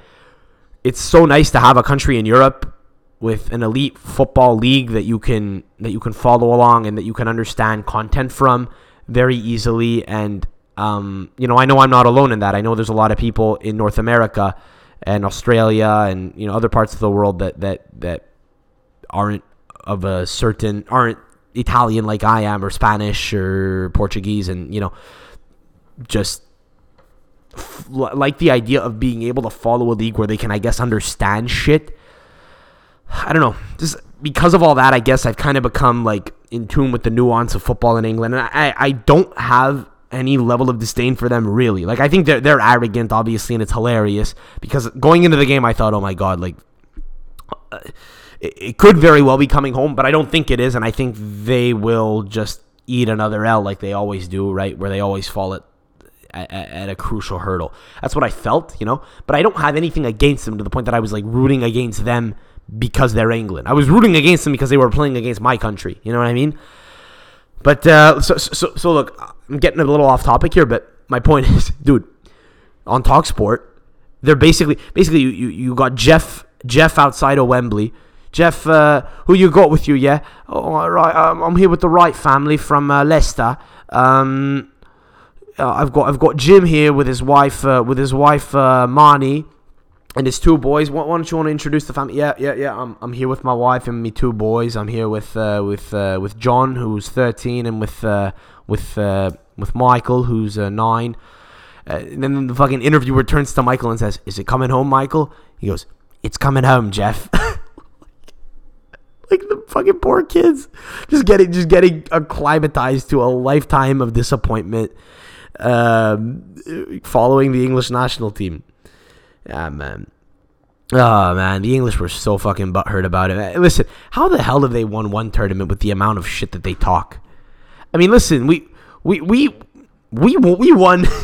It's so nice to have a country in Europe with an elite football league that you can that you can follow along and that you can understand content from very easily. And um, you know I know I'm not alone in that. I know there's a lot of people in North America and Australia and you know other parts of the world that that that aren't of a certain aren't Italian like I am or Spanish or Portuguese and you know just like the idea of being able to follow a league where they can I guess understand shit I don't know. Just because of all that, I guess I've kind of become like in tune with the nuance of football in England, and I, I don't have any level of disdain for them really. Like I think they're they're arrogant, obviously, and it's hilarious because going into the game, I thought, oh my god, like. Uh, it, it could very well be coming home, but I don't think it is, and I think they will just eat another L like they always do, right? Where they always fall at at, at, a crucial hurdle. That's what I felt, you know. But I don't have anything against them to the point that I was like rooting against them because they're England. I was rooting against them because they were playing against my country. You know what I mean? But uh, so, so so look, I'm getting a little off topic here, but my point is, [LAUGHS] dude, on Talksport, they're basically basically you, you, you got Jeff Jeff outside of Wembley. Jeff, uh, who you got with you? Yeah, oh, all right. Um, I'm here with the Wright family from uh, Leicester. Um, uh, I've got I've got Jim here with his wife uh, with his wife uh, Marnie and his two boys. Why, why, don't you want to introduce the family? Yeah, yeah, yeah. I'm, I'm here with my wife and me two boys. I'm here with uh, with uh, with John, who's 13, and with uh, with uh, with Michael, who's uh, nine. Uh, and then the fucking interviewer turns to Michael and says, "Is it coming home, Michael?" He goes, "It's coming home, Jeff." [LAUGHS] like the fucking poor kids, just getting just getting acclimatized to a lifetime of disappointment, um, following the English national team. Yeah, man. Oh man, the English were so fucking butthurt about it. Listen, how the hell have they won one tournament with the amount of shit that they talk? I mean, listen, we we we we we won. [LAUGHS]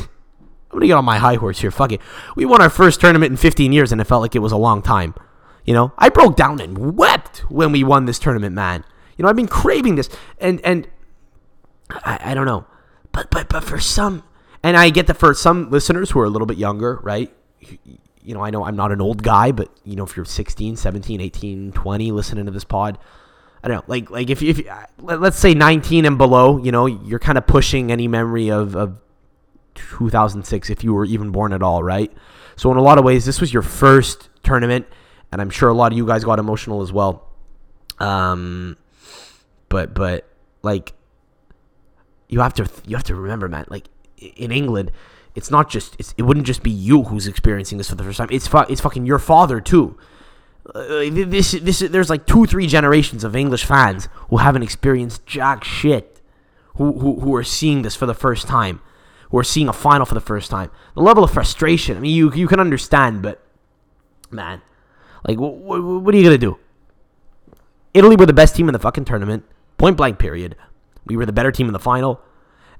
I'm gonna get on my high horse here. Fuck it. We won our first tournament in 15 years, and it felt like it was a long time. You know, I broke down and wept when we won this tournament, man. You know, I've been craving this, and and I, I don't know, but but but for some, and I get that for some listeners who are a little bit younger, right? you know, I know I'm not an old guy, but you know, if you're 16, 17, 18, 20 listening to this pod, I don't know, like like if if let's say 19 and below, you know, you're kind of pushing any memory of of 2006 if you were even born at all, right? So in a lot of ways, this was your first tournament, and I'm sure a lot of you guys got emotional as well. Um, but but like you have to you have to remember, man, like in England it's not just it's, it wouldn't just be you who's experiencing this for the first time. It's fu- it's fucking your father too. Uh, this this there's like two three generations of English fans who haven't experienced jack shit, who who who are seeing this for the first time, who are seeing a final for the first time. The level of frustration. I mean, you you can understand, but man, like what what are you gonna do? Italy were the best team in the fucking tournament, point blank. Period. We were the better team in the final,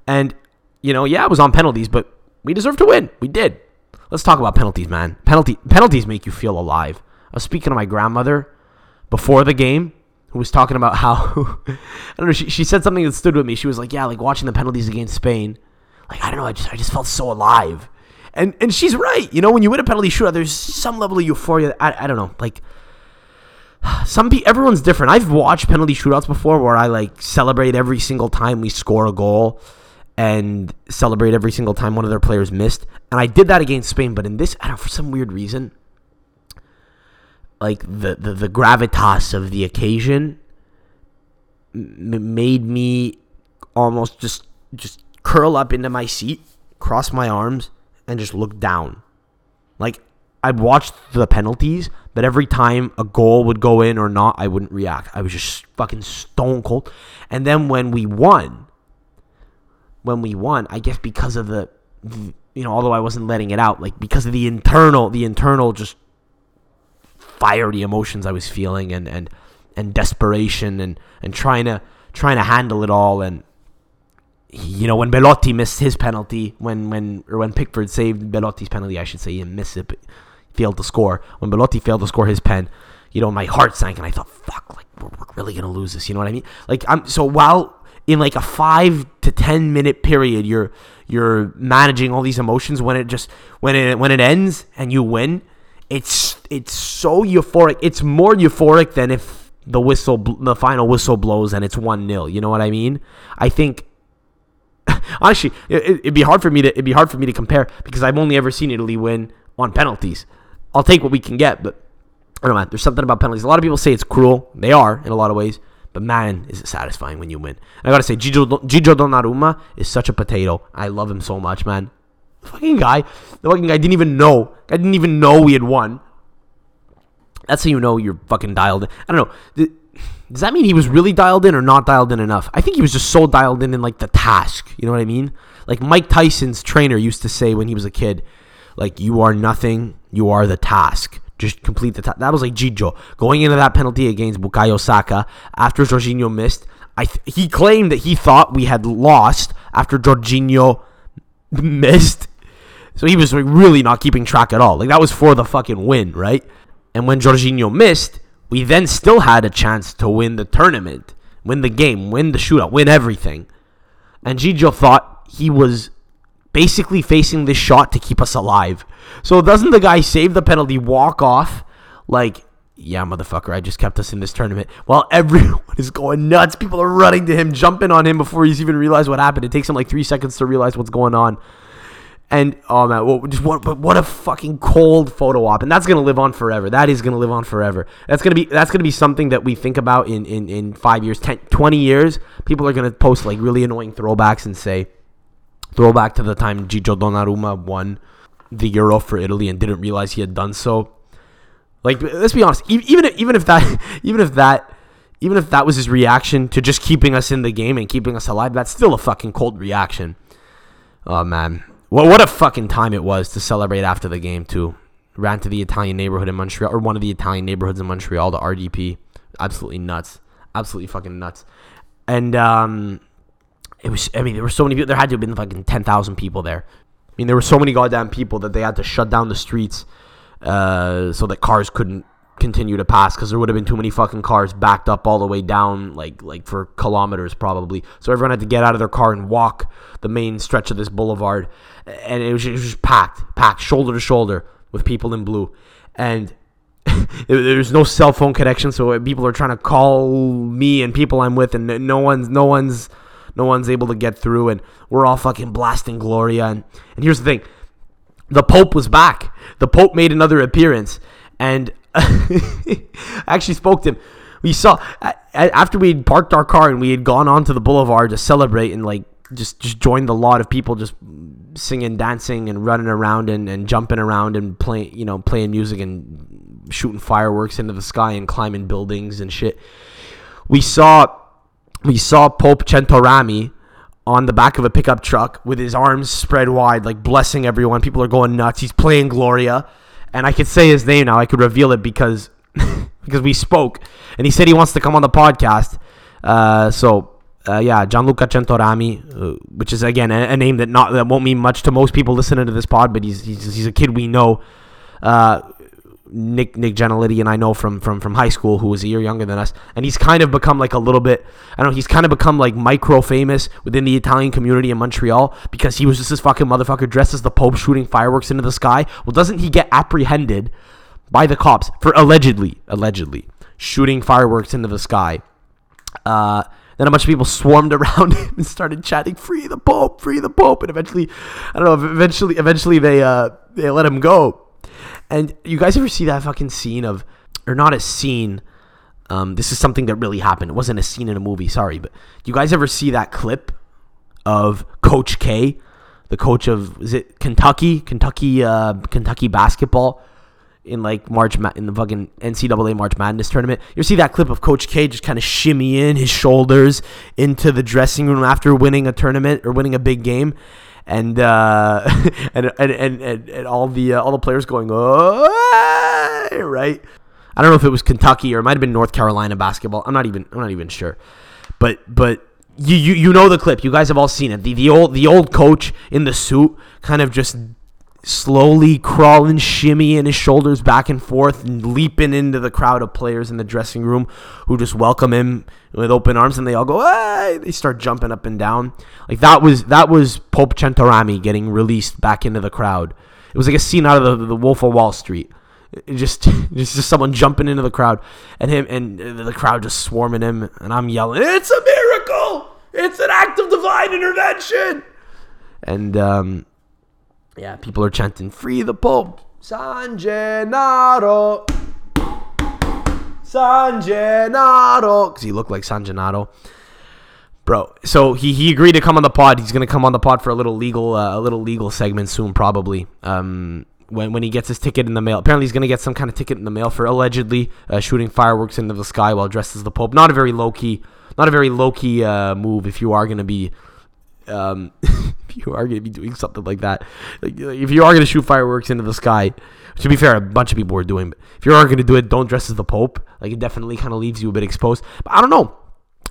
and you know, yeah, it was on penalties, but we deserve to win. We did. Let's talk about penalties, man. Penalty penalties make you feel alive. I was speaking to my grandmother before the game, who was talking about [LAUGHS] how I don't know. She, she said something that stood with me. She was like, "Yeah, like watching the penalties against Spain. Like I don't know. I just I just felt so alive." And and she's right. You know, when you win a penalty shootout, there's some level of euphoria. I, I don't know. Like [SIGHS] some people, everyone's different. I've watched penalty shootouts before where I like celebrate every single time we score a goal and celebrate every single time one of their players missed. And I did that against Spain, but in this, I don't for some weird reason, like the the, the gravitas of the occasion m- made me almost just just curl up into my seat, cross my arms, and just look down. Like I'd watched the penalties, but every time a goal would go in or not, I wouldn't react. I was just fucking stone cold. And then when we won, when we won, I guess because of the, you know, although I wasn't letting it out, like because of the internal, the internal just fiery emotions I was feeling and and and desperation and and trying to trying to handle it all and you know when Belotti missed his penalty when when or when Pickford saved Belotti's penalty I should say he missed it failed to score when Belotti failed to score his pen you know my heart sank and I thought fuck like we're, we're really gonna lose this you know what I mean like I'm so while in like a five to ten minute period, you're you're managing all these emotions when it just when it when it ends and you win. It's it's so euphoric. It's more euphoric than if the whistle the final whistle blows and it's 1-0. You know what I mean? I think [LAUGHS] honestly, it, would be hard for me to it'd be hard for me to compare because I've only ever seen Italy win on penalties. I'll take what we can get, but I don't know. Man, there's something about penalties. A lot of people say it's cruel. They are in a lot of ways, but man, is it satisfying when you win. And I gotta say, Gigio, Gigio Donnarumma is such a potato. I love him so much, man. The fucking guy, the fucking guy didn't even know. I didn't even know we had won. That's how you know you're fucking dialed in. I don't know. Does that mean he was really dialed in or not dialed in enough? I think he was just so dialed in in like the task. You know what I mean? Like Mike Tyson's trainer used to say when he was a kid, like you are nothing, you are the task. Just complete the task. That was like Gigio going into that penalty against Bukayo Saka after Jorginho missed. I th- he claimed that he thought we had lost after Jorginho missed. So he was like really not keeping track at all. Like that was for the fucking win, right? And when Jorginho missed, we then still had a chance to win the tournament, win the game, win the shootout, win everything. And Gigio thought he was basically facing this shot to keep us alive. So doesn't the guy save the penalty, walk off, like, yeah, motherfucker, I just kept us in this tournament. While [LAUGHS] everyone is going nuts. People are running to him, jumping on him before he's even realized what happened. It takes him like three seconds to realize what's going on. And oh man, well, just what, what a fucking cold photo op, and that's gonna live on forever. That is gonna live on forever. That's gonna be that's gonna be something that we think about in in in five years, 10, 20 years. People are gonna post like really annoying throwbacks and say, throwback to the time Gigio Donnarumma won the Euro for Italy and didn't realize he had done so. Like, let's be honest. Even if, even if that, [LAUGHS] even if that, even if that was his reaction to just keeping us in the game and keeping us alive, that's still a fucking cold reaction. Oh man, well, what a fucking time it was to celebrate after the game too. Ran to the Italian neighborhood in Montreal, or one of the Italian neighborhoods in Montreal, the RDP. Absolutely nuts. Absolutely fucking nuts. And um, it was. I mean, there were so many people. There had to have been fucking ten thousand people there. I mean, there were so many goddamn people that they had to shut down the streets uh, so that cars couldn't continue to pass because there would have been too many fucking cars backed up all the way down like like for kilometers probably so everyone had to get out of their car and walk the main stretch of this boulevard and it was, it was just packed packed shoulder to shoulder with people in blue and [LAUGHS] there's no cell phone connection so people are trying to call me and people i'm with and no one's no one's no one's able to get through and we're all fucking blasting gloria and, and here's the thing the pope was back the pope made another appearance and [LAUGHS] I actually spoke to him. We saw after we had parked our car and we had gone onto the boulevard to celebrate and like just just joined the lot of people just singing, dancing, and running around and, and jumping around and playing you know playing music and shooting fireworks into the sky and climbing buildings and shit. We saw we saw Pope Centorami on the back of a pickup truck with his arms spread wide, like blessing everyone. People are going nuts. He's playing Gloria and I could say his name now. I could reveal it because [LAUGHS] because we spoke, and he said he wants to come on the podcast. Uh, so uh, yeah, Gianluca Centorami, uh, which is again a, a, name that not that won't mean much to most people listening to this pod, but he's he's, he's a kid we know. Uh, Nick Nick Geneliti and I know from from from high school who was a year younger than us, and he's kind of become like a little bit. I don't know. He's kind of become like micro famous within the Italian community in Montreal because he was just this fucking motherfucker dressed as the Pope shooting fireworks into the sky. Well, doesn't he get apprehended by the cops for allegedly allegedly shooting fireworks into the sky? Uh, then a bunch of people swarmed [LAUGHS] around him and started chanting, "Free the Pope! Free the Pope!" And eventually, I don't know. Eventually, eventually they uh, they let him go and you guys ever see that fucking scene of, or not a scene? Um, this is something that really happened. It wasn't a scene in a movie. Sorry, but you guys ever see that clip of Coach K, the coach of is it Kentucky, Kentucky, uh, Kentucky basketball? in like March in the fucking NCAA March Madness tournament. You see that clip of Coach K just kind of shimmying his shoulders into the dressing room after winning a tournament or winning a big game, and uh, [LAUGHS] and, and, and, and, all the uh, all the players going oh right. I don't know if it was Kentucky or it might have been North Carolina basketball. I'm not even I'm not even sure, but but you, you you know the clip. You guys have all seen it. The the old the old coach in the suit kind of just slowly crawling, shimmying his shoulders back and forth, and leaping into the crowd of players in the dressing room who just welcome him with open arms, and they all go, "Hey!" They start jumping up and down. Like that was that was Pope Centorami getting released back into the crowd. It was like a scene out of the, the Wolf of Wall Street. Just, [LAUGHS] just just someone jumping into the crowd, and him and the crowd just swarming him, and I'm yelling, "It's a miracle! It's an act of divine intervention!" And um, yeah, people are chanting, Free the Pope! San Gennaro! San Gennaro! Because he looked like San Gennaro. Bro, so he, he agreed to come on the pod. He's gonna come on the pod for a little legal uh, a little legal segment soon, probably. Um, when when he gets his ticket in the mail. Apparently, he's gonna get some kind of ticket in the mail for allegedly uh, shooting fireworks into the sky while dressed as the Pope. Not a very low key, not a very low key uh, move if you are gonna be um, [LAUGHS] [LAUGHS] you are going to be doing something like that, like, if you are going to shoot fireworks into the sky, to be fair, a bunch of people were doing. But if you are going to do it, don't dress as the Pope. Like it definitely kind of leaves you a bit exposed. But I don't know.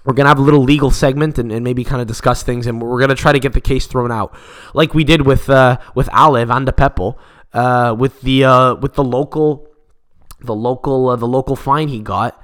We're gonna have a little legal segment and, and maybe kind of discuss things, and we're gonna try to get the case thrown out, like we did with uh, with Ale Van de Peppel, uh, with the uh, with the local the local uh, the local fine he got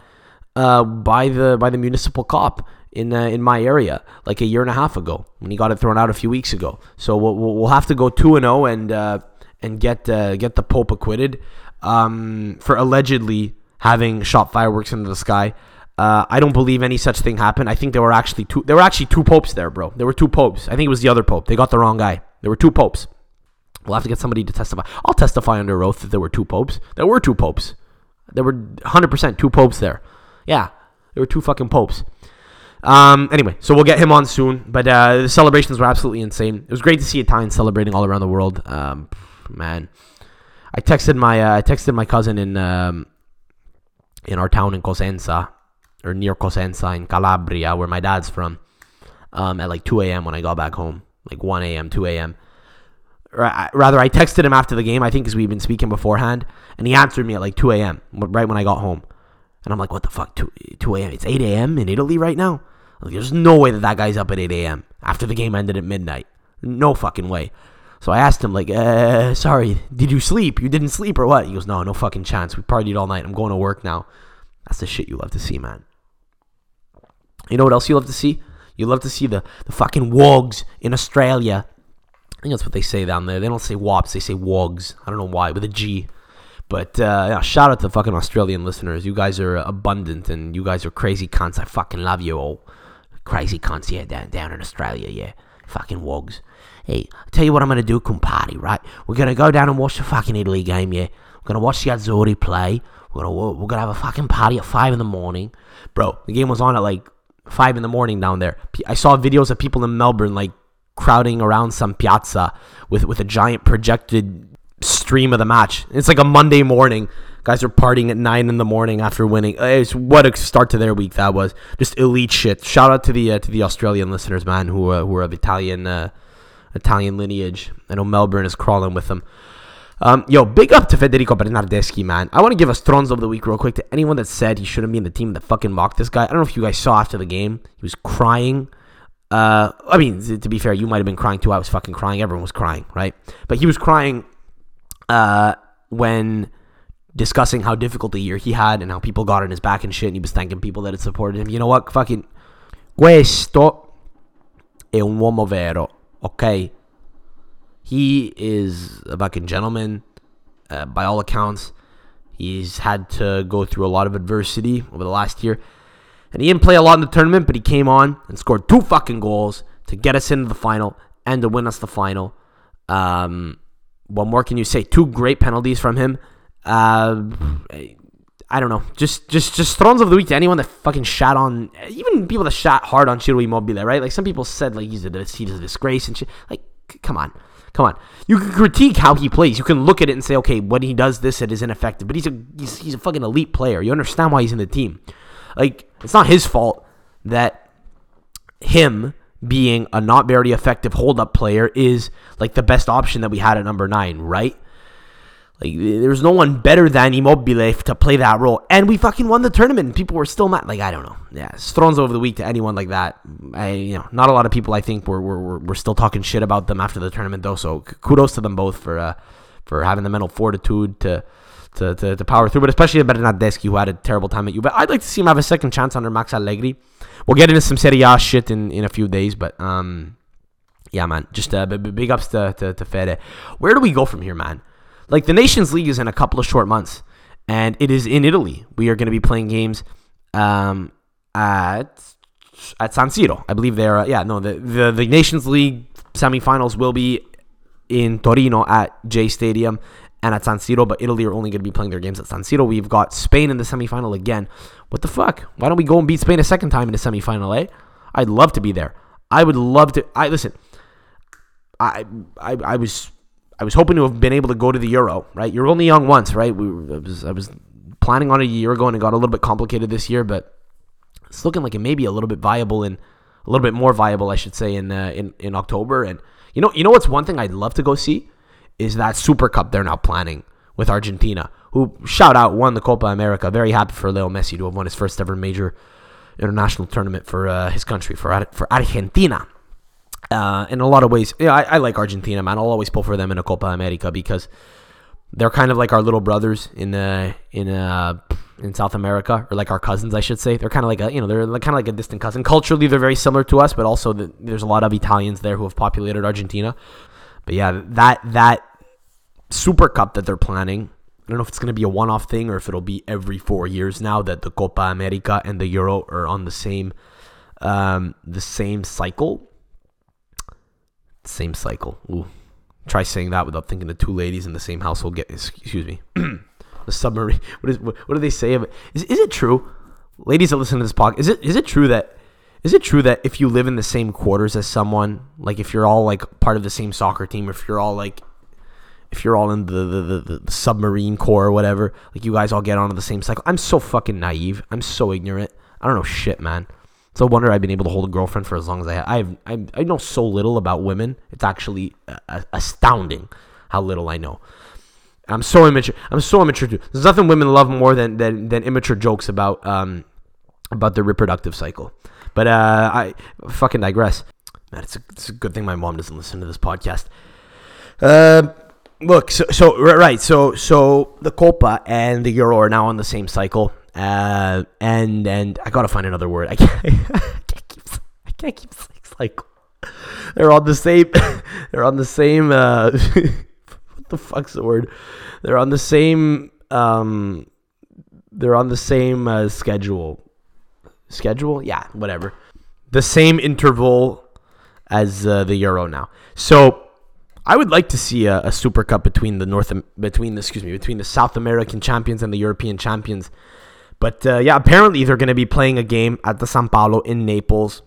uh, by the by the municipal cop in uh, in my area like a year and a half ago when he got it thrown out a few weeks ago. So we'll, we'll have to go two and zero oh and uh, and get uh, get the Pope acquitted um, for allegedly having shot fireworks into the sky. Uh, I don't believe any such thing happened. I think there were actually two. There were actually two popes there, bro. There were two popes. I think it was the other pope. They got the wrong guy. There were two popes. We'll have to get somebody to testify. I'll testify under oath that there were two popes. There were two popes. There were 100% two popes there. Yeah, there were two fucking popes. Um, anyway, so we'll get him on soon. But uh, the celebrations were absolutely insane. It was great to see Italians celebrating all around the world. Um, man, I texted my uh, I texted my cousin in um, in our town in Cosenza or near Cosenza in Calabria, where my dad's from. Um, at like 2 a.m. when I got back home, like 1 a.m., 2 a.m. Rather, I texted him after the game. I think because we've been speaking beforehand, and he answered me at like 2 a.m. right when I got home. And I'm like, what the fuck? 2, 2 a.m. It's 8 a.m. in Italy right now. There's no way that that guy's up at 8 a.m. after the game ended at midnight. No fucking way. So I asked him, like, uh, sorry, did you sleep? You didn't sleep or what? He goes, no, no fucking chance. We partied all night. I'm going to work now. That's the shit you love to see, man. You know what else you love to see? You love to see the, the fucking wogs in Australia. I think that's what they say down there. They don't say wops, they say wogs. I don't know why, with a G. But uh, yeah, shout out to the fucking Australian listeners. You guys are abundant and you guys are crazy cunts. I fucking love you all crazy cunts, yeah, down, down in Australia, yeah. Fucking wogs. Hey, i tell you what I'm to do, compadre, right? We're to go down and watch the fucking Italy game, yeah? We're to watch the Azzurri play. We're to we're gonna have a fucking party at 5 in the morning. Bro, the game was on at like 5 in the morning down there. I saw videos of people in Melbourne, like, crowding around some piazza with, with a giant projected stream of the match. It's like a Monday morning Guys are partying at nine in the morning after winning. It's, what a start to their week that was. Just elite shit. Shout out to the uh, to the Australian listeners, man, who uh, who are of Italian uh, Italian lineage. I know Melbourne is crawling with them. Um, yo, big up to Federico Bernardeschi, man. I want to give a Stronzo of the week real quick to anyone that said he shouldn't be in the team that fucking mocked this guy. I don't know if you guys saw after the game. He was crying. Uh, I mean, to be fair, you might have been crying too. I was fucking crying. Everyone was crying, right? But he was crying uh, when discussing how difficult the year he had and how people got on his back and shit, and he was thanking people that had supported him. You know what? Fucking. Questo è un uomo vero, ok? He is a fucking gentleman, uh, by all accounts. He's had to go through a lot of adversity over the last year. And he didn't play a lot in the tournament, but he came on and scored two fucking goals to get us into the final and to win us the final. Um, what more can you say? Two great penalties from him uh, I don't know. Just just just Stronzo of the week to anyone that fucking shot on, even people that shot hard on Ciro Immobile, right? Like some people said, like he's a he's a disgrace and shit. Like, come on, come on. You can critique how he plays. You can look at it and say, okay, when he does this, it is ineffective. But he's a he's, he's a fucking elite player. You understand why he's in the team. Like it's not his fault that him being a not very effective hold up player is like the best option that we had at number nine, right? Like there's no one better than Immobile to play that role, and we fucking won the tournament. People were still mad. Like I don't know. Yeah, Stronzo over the week to anyone like that. I you know not a lot of people I think were were, were, still talking shit about them after the tournament though. So kudos to them both for uh, for having the mental fortitude to to, to, to power through, but especially Bernardeschi, who had a terrible time at Juve. But I'd like to see him have a second chance under Max Allegri. We'll get into some Serie A shit in, in a few days, but um, yeah, man, just uh, big ups to, to, to Fede. Where do we go from here, man? Like, the Nations League is in a couple of short months, and it is in Italy. We are going to be playing games um, at at San Siro. I believe they're, uh, yeah, no, the, the, the Nations League semifinals will be in Torino at J Stadium and at San Siro, but Italy are only going to be playing their games at San Siro. We've got Spain in the semifinal again. What the fuck? Why don't we go and beat Spain a second time in the semifinal, eh? I'd love to be there. I would love to. I listen. I I, I was I was hoping to have been able to go to the Euro, right? You're only young once, right? We I was I was planning on a year ago and it got a little bit complicated this year, but it's looking like it may be a little bit viable and a little bit more viable, I should say, in uh, in in October. And you know, you know what's one thing I'd love to go see is that Super Cup they're now planning with Argentina, who shout out won the Copa America. Very happy for Leo Messi to have won his first ever major international tournament for uh, his country for for Argentina. Uh, in a lot of ways, yeah, I, I, like Argentina, man. I'll always pull for them in a Copa America because they're kind of like our little brothers in in uh, in South America, or like our cousins, I should say. They're kind of like a you know they're kind of like a distant cousin. Culturally, they're very similar to us, but also the, there's a lot of Italians there who have populated Argentina. But yeah, that that Super Cup that they're planning. I don't know if it's going to be a one-off thing or if it'll be every four years now that the Copa America and the Euro are on the same um, the same cycle. Same cycle. Ooh. Try saying that without thinking the two ladies in the same household get. Excuse me. [CLEARS THROAT] the submarine. [LAUGHS] What is what, what do they say of it? Is, is it true, ladies that listen to this podcast? Is it is it true that is it true that if you live in the same quarters as someone, like if you're all like part of the same soccer team, or if you're all like if you're all in the, the, the, the, submarine corps or whatever, like you guys all get onto the same cycle. I'm so fucking naive. I'm so ignorant. I don't know shit, man. It's no wonder I've been able to hold a girlfriend for as long as I have. I've, I, I know so little about women. It's actually uh, astounding how little I know. I'm so immature. I'm so immature too. There's nothing women love more than than, than immature jokes about um about the reproductive cycle. But uh, I fucking digress. Man, it's a, it's a good thing my mom doesn't listen to this podcast. Uh, look, so, so right, so so the Copa and the Euro are now on the same cycle. Uh, and and I gotta find another word. I [LAUGHS] can't, I can't keep I can't keep saying cycle. They're on the same. [LAUGHS] They're on the same. Uh, [LAUGHS] what the fuck's the word? They're on the same. Um, they're on the same uh, schedule. Schedule? Yeah, whatever. The same interval as uh, the Euro now. So I would like to see a, a, Super Cup between the North between excuse me between the South American champions and the European champions. But uh, yeah, apparently they're going to be playing a game at the San Paolo in Naples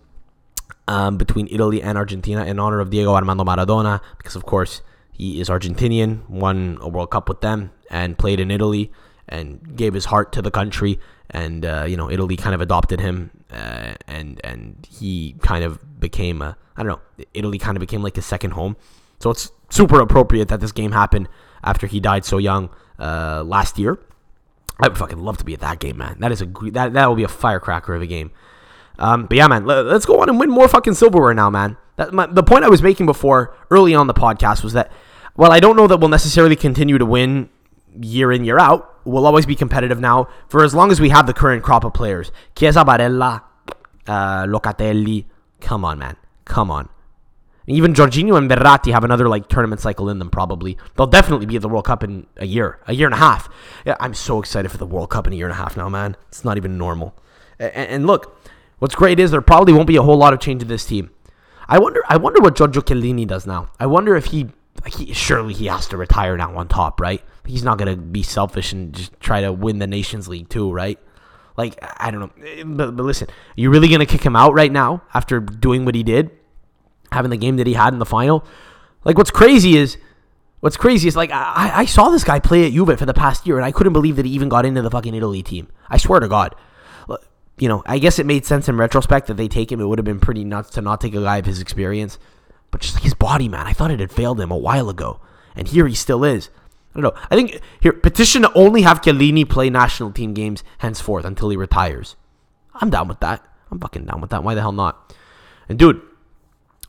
um, between Italy and Argentina in honor of Diego Armando Maradona because of course he is Argentinian, won a World Cup with them, and played in Italy and gave his heart to the country. And uh, you know, Italy kind of adopted him, uh, and and he kind of became a I don't know. Italy kind of became like his second home. So it's super appropriate that this game happened after he died so young uh, last year. I would fucking love to be at that game, man. That is a that that will be a firecracker of a game. Um, but yeah, man, let, us go on and win more fucking silverware now, man. That my, the point I was making before early on the podcast was that while I don't know that we'll necessarily continue to win year in year out. We'll always be competitive now for as long as we have the current crop of players. Chiesa, Barella, uh, Locatelli. Come on, man. Come on. Even Jorginho and Verratti have another like tournament cycle in them. Probably they'll definitely be at the World Cup in a year, a year and a half. Yeah, I'm so excited for the World Cup in a year and a half now, man. It's not even normal. And, and look, what's great is there probably won't be a whole lot of change in this team. I wonder. I wonder what Giorgio Chiellini does now. I wonder if he, he surely he has to retire now on top, right? He's not gonna be selfish and just try to win the Nations League too, right? Like I don't know, but, but listen, you really gonna kick him out right now after doing what he did? Having the game that he had in the final. Like what's crazy is what's crazy is like I, I saw this guy play at Juve for the past year and I couldn't believe that he even got into the fucking Italy team. I swear to God. You know, I guess it made sense in retrospect that they take him. It would have been pretty nuts to not take a guy of his experience. But just like his body, man, I thought it had failed him a while ago. And here he still is. I don't know. I think here petition to only have Chiellini play national team games henceforth until he retires. I'm down with that. I'm fucking down with that. Why the hell not? And dude,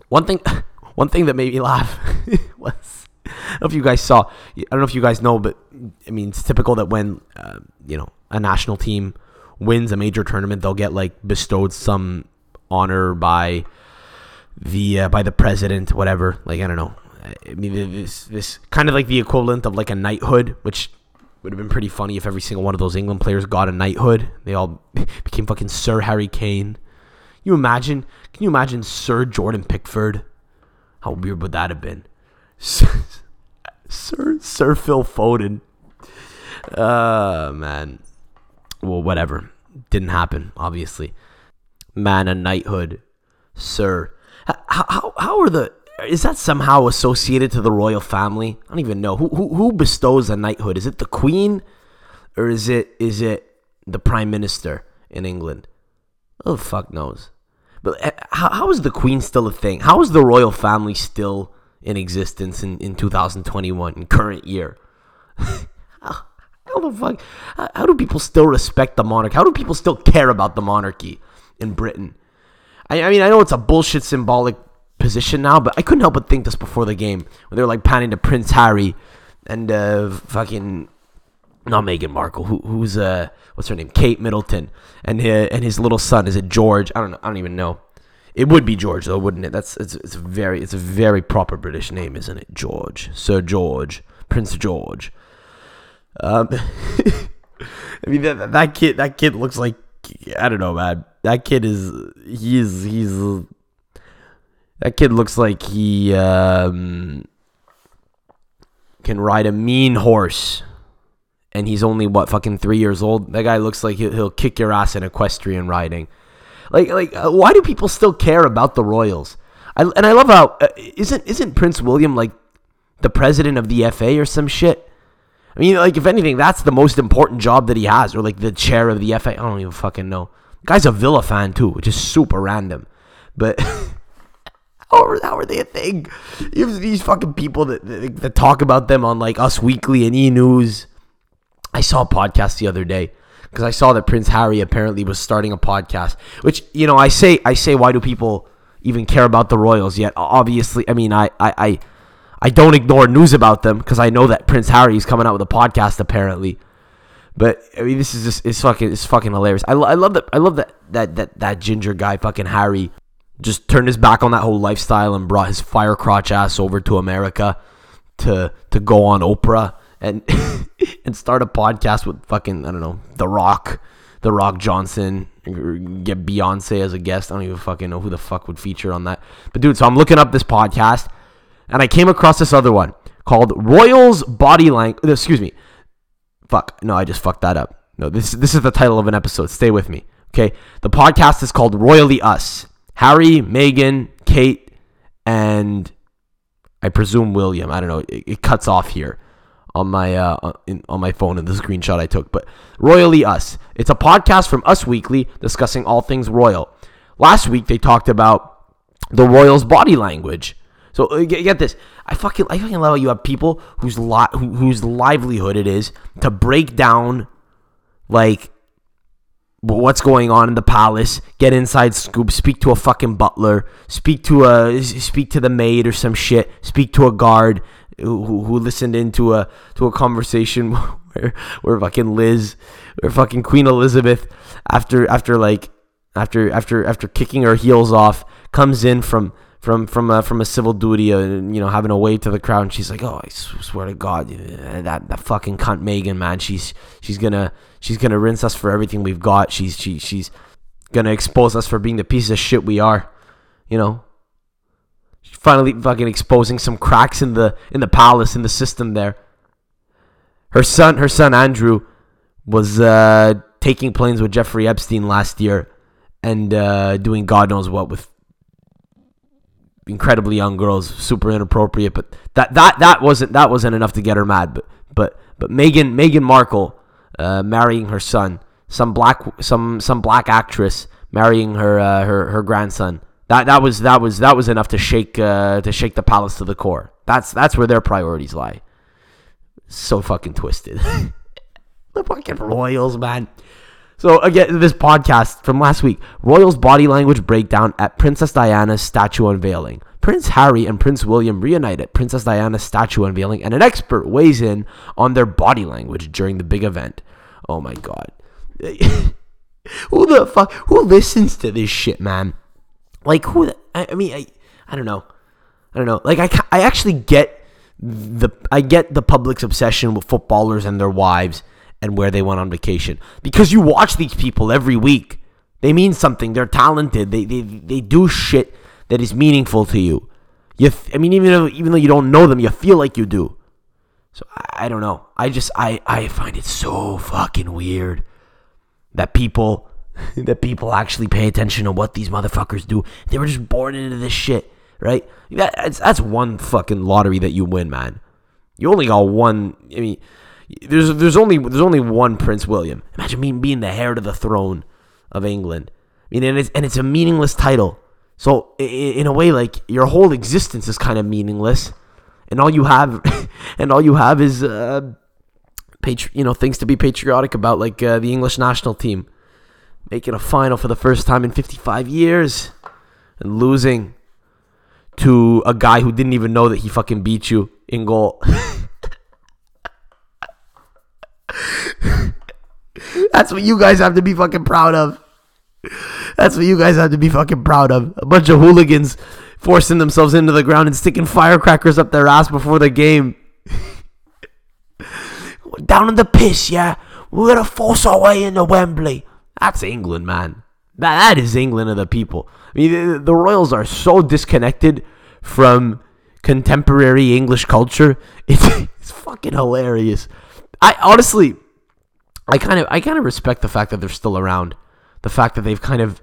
one thing, [LAUGHS] one thing that made me laugh [LAUGHS] was I don't know if you guys saw. I don't know if you guys know, but I mean, it's typical that when uh, you know a national team wins a major tournament, they'll get like bestowed some honor by the uh, by the president, whatever. Like I don't know. I mean, this this kind of like the equivalent of like a knighthood, which would have been pretty funny if every single one of those England players got a knighthood. They all [LAUGHS] became fucking Sir Harry Kane. You imagine? Can you imagine Sir Jordan Pickford? How weird would that have been? [LAUGHS] Sir Sir Phil Foden. Uh man. Well, whatever. Didn't happen, obviously. Man, a knighthood, sir. How, how, how are the is that somehow associated to the royal family? I don't even know who who, who bestows a knighthood. Is it the queen, or is it is it the prime minister in England? Oh fuck knows. But eh, how, how is the queen still a thing? How is the royal family still in existence in, in 2021 in current year? [LAUGHS] how, how the fuck? How, how do people still respect the monarch? How do people still care about the monarchy in Britain? I, I mean, I know it's a bullshit symbolic position now, but I couldn't help but think this before the game when they were like panning to Prince Harry and uh, fucking not Meghan Markle, who, who's uh, what's her name, Kate Middleton, and his, and his little son is it George? I don't know. I don't even know. It would be George though, wouldn't it? That's it's it's a very it's a very proper British name, isn't it? George, Sir George, Prince George. Um, [LAUGHS] I mean that that kid that kid looks like I don't know, man. That kid is he's he's that kid looks like he um, can ride a mean horse. And he's only what fucking three years old. That guy looks like he'll, kick your ass in equestrian riding. Like, like, uh, why do people still care about the Royals? I, and I love how uh, isn't isn't Prince William like the president of the FA or some shit? I mean, like, if anything, that's the most important job that he has, or like the chair of the FA. I don't even fucking know. guy's a Villa fan too, which is super random. But [LAUGHS] how are, how are they a thing? You have these fucking people that, that, that talk about them on like Us Weekly and E News. I saw a podcast the other day because I saw that Prince Harry apparently was starting a podcast. Which you know, I say, I say, why do people even care about the Royals yet? Obviously, I mean, I, I, I, I don't ignore news about them because I know that Prince Harry is coming out with a podcast apparently. But I mean, this is just it's fucking it's fucking hilarious. I, I love that I love that that that that ginger guy fucking Harry just turned his back on that whole lifestyle and brought his fire crotch ass over to America to to go on Oprah and [LAUGHS] and start a podcast with fucking I don't know The Rock, The Rock Johnson, get Beyonce as a guest. I don't even fucking know who the fuck would feature on that. But dude, so I'm looking up this podcast and I came across this other one called Royals Body Language. Uh, excuse me. Fuck. No, I just fucked that up. No, this this is the title of an episode. Stay with me. Okay. The podcast is called Royally Us. Harry, Meghan, Kate, and I presume William. I don't know. It, it cuts off here on my uh, in, on my phone in the screenshot I took. But Royally Us. It's a podcast from Us Weekly discussing all things royal. Last week they talked about the royals' body language. So uh, get, get this. I fucking I fucking love how you have people whose li- who, whose livelihood it is to break down like what's going on in the palace, get inside scoop, speak to a fucking butler, speak to a speak to the maid or some shit, speak to a guard who, who listened into a to a conversation [LAUGHS] where where fucking Liz, where fucking Queen Elizabeth after after like after after after kicking her heels off comes in from from from a, from a civil duty and uh, you know having a wave to the crowd and she's like oh I swear to god that that fucking cunt Meghan man she's she's gonna she's gonna rinse us for everything we've got. She's she she's gonna expose us for being the piece of shit we are. You know finally fucking exposing some cracks in the in the palace in the system there her son her son Andrew was uh taking planes with Jeffrey Epstein last year and uh doing god knows what with incredibly young girls, super inappropriate. But that that that wasn't that wasn't enough to get her mad. But but but Meghan Meghan Markle uh, marrying her son, some black some some black actress marrying her uh, her her grandson. That that was that was that was enough to shake uh, to shake the palace to the core. That's that's where their priorities lie. So fucking twisted. [LAUGHS] the fucking royals, man. So again, this podcast from last week, Royals body language breakdown at Princess Diana's statue unveiling. Prince Harry and Prince William reunite at Princess Diana's statue unveiling, and an expert weighs in on their body language during the big event. Oh my god. [LAUGHS] who the fuck who listens to this shit, man? Like who I, I mean I I don't know. I don't know. Like I I actually get the I get the public's obsession with footballers and their wives and where they went on vacation because you watch these people every week. They mean something. They're talented. They they they do shit that is meaningful to you. You, I mean, even though, even though you don't know them, you feel like you do. So I, I don't know. I just I I find it so fucking weird that people [LAUGHS] that people actually pay attention to what these motherfuckers do. They were just born into this shit, right? That's that's one fucking lottery that you win, man. You only got one. I mean, there's there's only there's only one Prince William. Imagine me being the heir to the throne of England. I mean, and it's and it's a meaningless title. So in a way, like your whole existence is kind of meaningless, and all you have, [LAUGHS] and all you have is, uh, patri- you know, things to be patriotic about, like uh, the English national team making a final for the first time in 55 years and losing to a guy who didn't even know that he fucking beat you in goal. [LAUGHS] That's what you guys have to be fucking proud of. That's what you guys have to be fucking proud of. A bunch of hooligans forcing themselves into the ground and sticking firecrackers up their ass before the game. [LAUGHS] Down in the piss, yeah. We're gonna force our way into Wembley. That's England, man. That, that is England of the people. I mean, the, the Royals are so disconnected from contemporary English culture. [LAUGHS] It's, it's fucking hilarious. I honestly, I kind of, I kind of respect the fact that they're still around. The fact that they've kind of,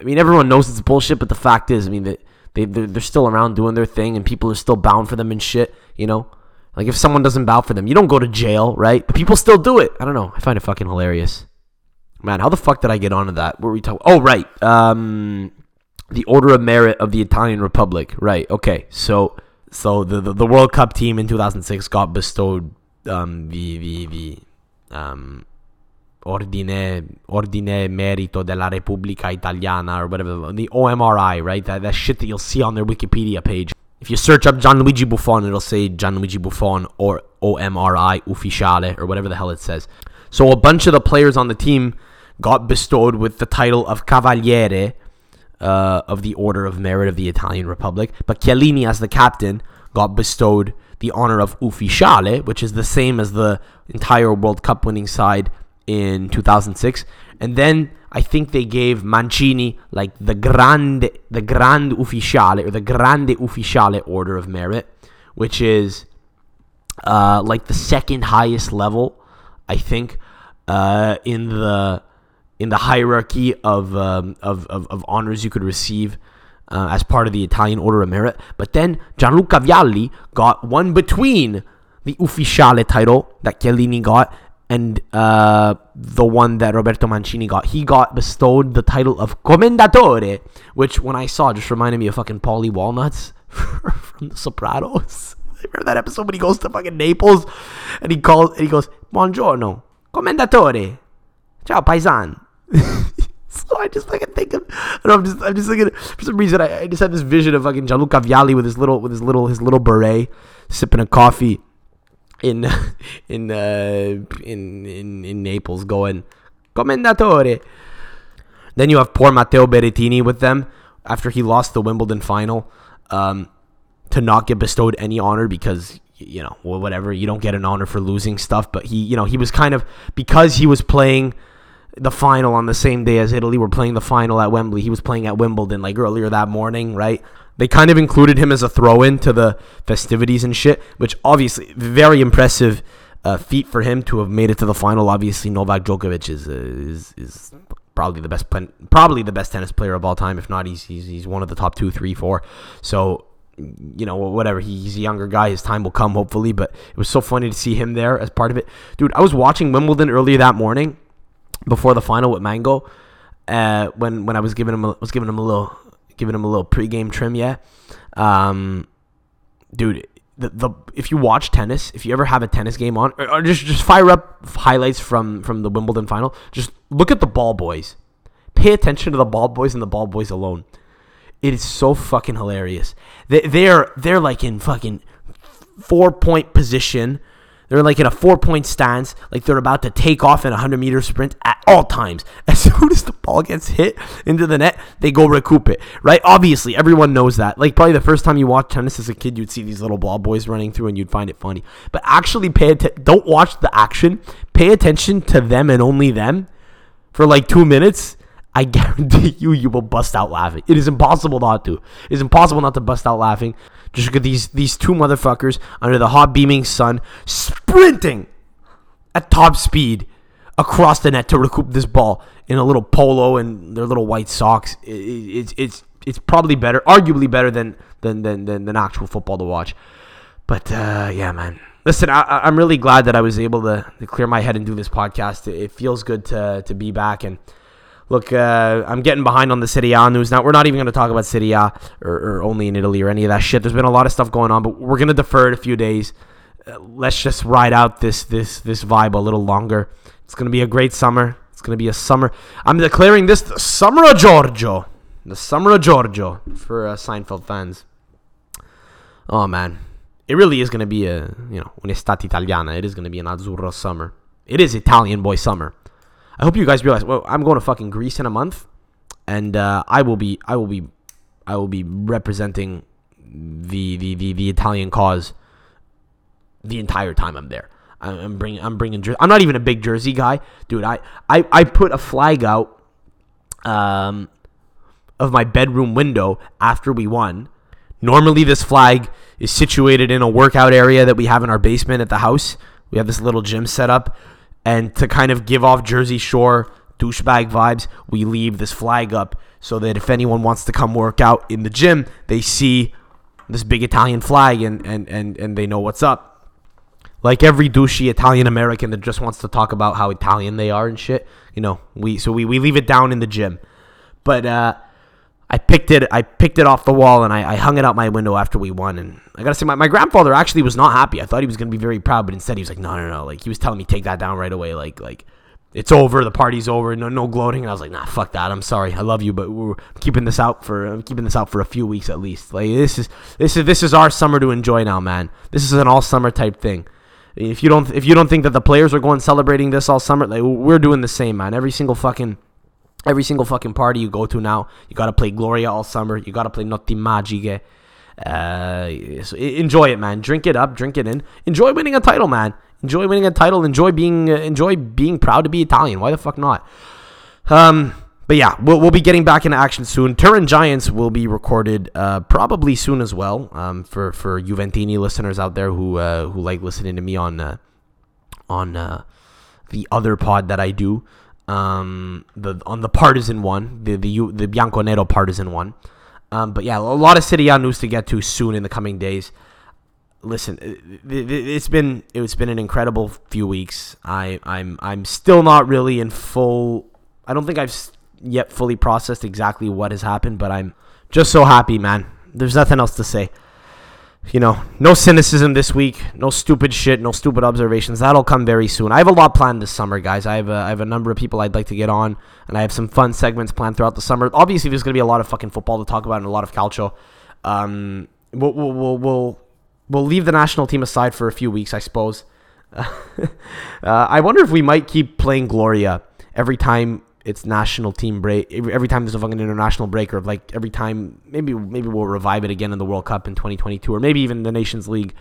I mean, everyone knows it's bullshit, but the fact is, I mean, that they they're, they're still around doing their thing, and people are still bound for them and shit. You know, like if someone doesn't bow for them, you don't go to jail, right? But people still do it. I don't know. I find it fucking hilarious. Man, how the fuck did I get onto that? What were we talking? Oh, right. Um, the Order of Merit of the Italian Republic. Right. Okay. So, so the the, the World Cup team in 2006 got bestowed um, the the the um, Ordine Ordine Merito della Repubblica Italiana or whatever the OMRI. Right. That that shit that you'll see on their Wikipedia page. If you search up Gianluigi Buffon, it'll say Gianluigi Buffon or OMRI Ufficiale or whatever the hell it says. So a bunch of the players on the team got bestowed with the title of Cavaliere uh, of the Order of Merit of the Italian Republic. But Chiellini, as the captain, got bestowed the honor of Ufficiale, which is the same as the entire World Cup winning side in 2006. And then I think they gave Mancini like the Grande, the Grande Ufficiale or the Grande Ufficiale Order of Merit, which is uh, like the second highest level, I think, uh, in the in the hierarchy of, um, of, of, of, honors you could receive uh, as part of the Italian Order of Merit. But then Gianluca Vialli got one between the Ufficiale title that Chiellini got and uh, the one that Roberto Mancini got. He got bestowed the title of Commendatore, which when I saw just reminded me of fucking Paulie Walnuts [LAUGHS] from The Sopranos. [LAUGHS] Remember that episode when he goes to fucking Naples and he calls and he goes, Buongiorno, Commendatore. Ciao, paisan. [LAUGHS] so I just fucking think of, I know, I'm just, I'm just thinking, for some reason, I, I just had this vision of fucking Gianluca Vialli with his little, with his little, his little beret, sipping a coffee in, [LAUGHS] in, uh, in, in, in Naples, going, Commendatore. Then you have poor Matteo Berrettini with them after he lost the Wimbledon final, um, to not get bestowed any honor because you know whatever you don't get an honor for losing stuff, but he you know he was kind of because he was playing the final on the same day as Italy were playing the final at Wembley. He was playing at Wimbledon like earlier that morning, right? They kind of included him as a throw-in to the festivities and shit, which obviously very impressive uh, feat for him to have made it to the final. Obviously, Novak Djokovic is uh, is is probably the best probably the best tennis player of all time. If not, he's he's, he's one of the top two, three, four. So you know, whatever. He's a younger guy. His time will come, hopefully. But it was so funny to see him there as part of it. Dude, I was watching Wimbledon earlier that morning before the final with Mango, uh, when when I was giving him a, was giving him a little giving him a little pregame trim, yeah. Um, dude, the, the if you watch tennis, if you ever have a tennis game on, or, or just just fire up highlights from from the Wimbledon final, just look at the ball boys. Pay attention to the ball boys and the ball boys alone. It is so fucking hilarious. They, they're they're like in fucking four point position. They're like in a four point stance, like they're about to take off in a 100 meter sprint at all times. [LAUGHS] As soon as the ball gets hit into the net, they go recoup it, right? Obviously, everyone knows that. Like, probably the first time you watch tennis as a kid, you'd see these little ball boys running through and you'd find it funny. But actually, pay attention. Don't watch the action. Pay attention to them and only them for like two minutes. I [LAUGHS] guarantee you, you will bust out laughing. It is impossible not to. It is impossible not to bust out laughing. Just look at these these two motherfuckers under the hot beaming sun sprinting at top speed across the net to recoup this ball in a little polo and their little white socks. It, it, it's it's it's probably better, arguably better than than than than, than actual football to watch. But uh, yeah, man. Listen, I, I'm really glad that I was able to, to clear my head and do this podcast. It, it feels good to to be back and look, uh, I'm getting behind on the Serie A news now. We're not even going to talk about Serie A or, or, only in Italy or any of that shit. There's been a lot of stuff going on, but we're going to defer it a few days. Uh, let's just ride out this this this vibe a little longer. It's going to be a great summer. It's going to be a summer. I'm declaring this the summer of Giorgio. The summer of Giorgio for uh, Seinfeld fans. Oh man, it really is going to be a you know un'estate italiana. It is going to be an azzurro summer. It is Italian boy summer. I hope you guys realize. Well, I'm going to fucking Greece in a month, and uh, I will be, I will be, I will be representing the the the, the Italian cause the entire time I'm there. I'm bringing, I'm bringing. I'm not even a big jersey guy, dude. I I, I put a flag out, um, of my bedroom window after we won. Normally, this flag is situated in a workout area that we have in our basement at the house. We have this little gym set up and to kind of give off Jersey Shore douchebag vibes, we leave this flag up so that if anyone wants to come work out in the gym, they see this big Italian flag and, and, and, and they know what's up. Like every douchey Italian American that just wants to talk about how Italian they are and shit, you know, we so we, we leave it down in the gym. But uh I picked it. I picked it off the wall and I, I, hung it out my window after we won. And I gotta say, my, my grandfather actually was not happy. I thought he was gonna be very proud, but instead he was like, no, no, no. Like he was telling me take that down right away. Like like it's over. The party's over. No no gloating. And I was like, nah, fuck that. I'm sorry. I love you, but we're keeping this out for I'm keeping this out for a few weeks at least. Like this is this is this is our summer to enjoy now, man. This is an all summer type thing. If you don't if you don't think that the players are going celebrating this all summer, like we're doing the same, man. Every single fucking Every single fucking party you go to now, you gotta play Gloria all summer. You gotta play Notti Magiche. Uh, so enjoy it, man. Drink it up, drink it in. Enjoy winning a title, man. Enjoy winning a title. Enjoy being uh, enjoy being proud to be Italian. Why the fuck not? Um, but yeah, we'll, we'll be getting back into action soon. Turin Giants will be recorded uh, probably soon as well. Um, for for Juventini listeners out there who uh, who like listening to me on uh, on uh, the other pod that I do um, the on the partisan one, the the the Bianconero partisan one. Um, but yeah, a lot of Serie A news to get to soon in the coming days. Listen, it's been it's been an incredible few weeks. I I'm I'm still not really in full. I don't think I've yet fully processed exactly what has happened, but I'm just so happy, man. There's nothing else to say you know, no cynicism this week, no stupid shit, no stupid observations. That'll come very soon. I have a lot planned this summer, guys. I have a, I have a number of people I'd like to get on, and I have some fun segments planned throughout the summer. Obviously, there's going to be a lot of fucking football to talk about and a lot of calcio. Um, we'll, we'll, we'll, we'll, leave the national team aside for a few weeks, I suppose. [LAUGHS] uh, I wonder if we might keep playing Gloria every time it's national team break every time there's a fucking international break or like every time maybe maybe we'll revive it again in the World Cup in 2022 or maybe even the Nations League.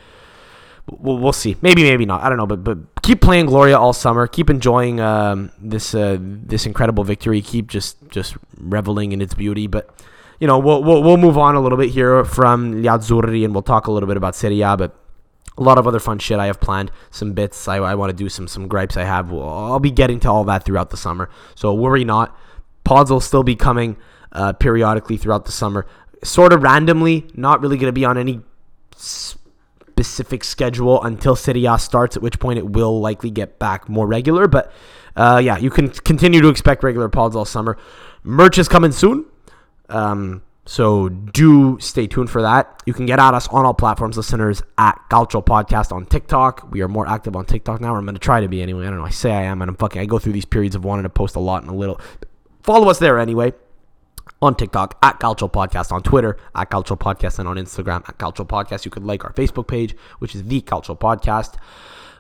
We'll, we'll see. Maybe maybe not. I don't know. But but keep playing Gloria all summer. Keep enjoying um, this uh, this incredible victory. Keep just just reveling in its beauty. But you know we'll we'll, we'll move on a little bit here from Gli Azzurri and we'll talk a little bit about Serie A. But a lot of other fun shit I have planned. Some bits I, I want to do. Some some gripes I have. I'll be getting to all that throughout the summer. So worry not. Pods will still be coming uh, periodically throughout the summer. Sort of randomly. Not really going to be on any specific schedule until Serie A starts. At which point it will likely get back more regular. But uh, yeah, you can continue to expect regular pods all summer. Merch is coming soon. Um, so do stay tuned for that. You can get at us on all platforms, listeners, at Calcio Podcast on TikTok. We are more active on TikTok now. I'm going to try to be anyway. I don't know. I say I am, and I'm fucking. I go through these periods of wanting to post a lot and a little. Follow us there anyway. on TikTok, at Calcio Podcast on Twitter, at Calcio Podcast, and on Instagram, at Calcio Podcast. You could like our Facebook page, which is The Calcio Podcast.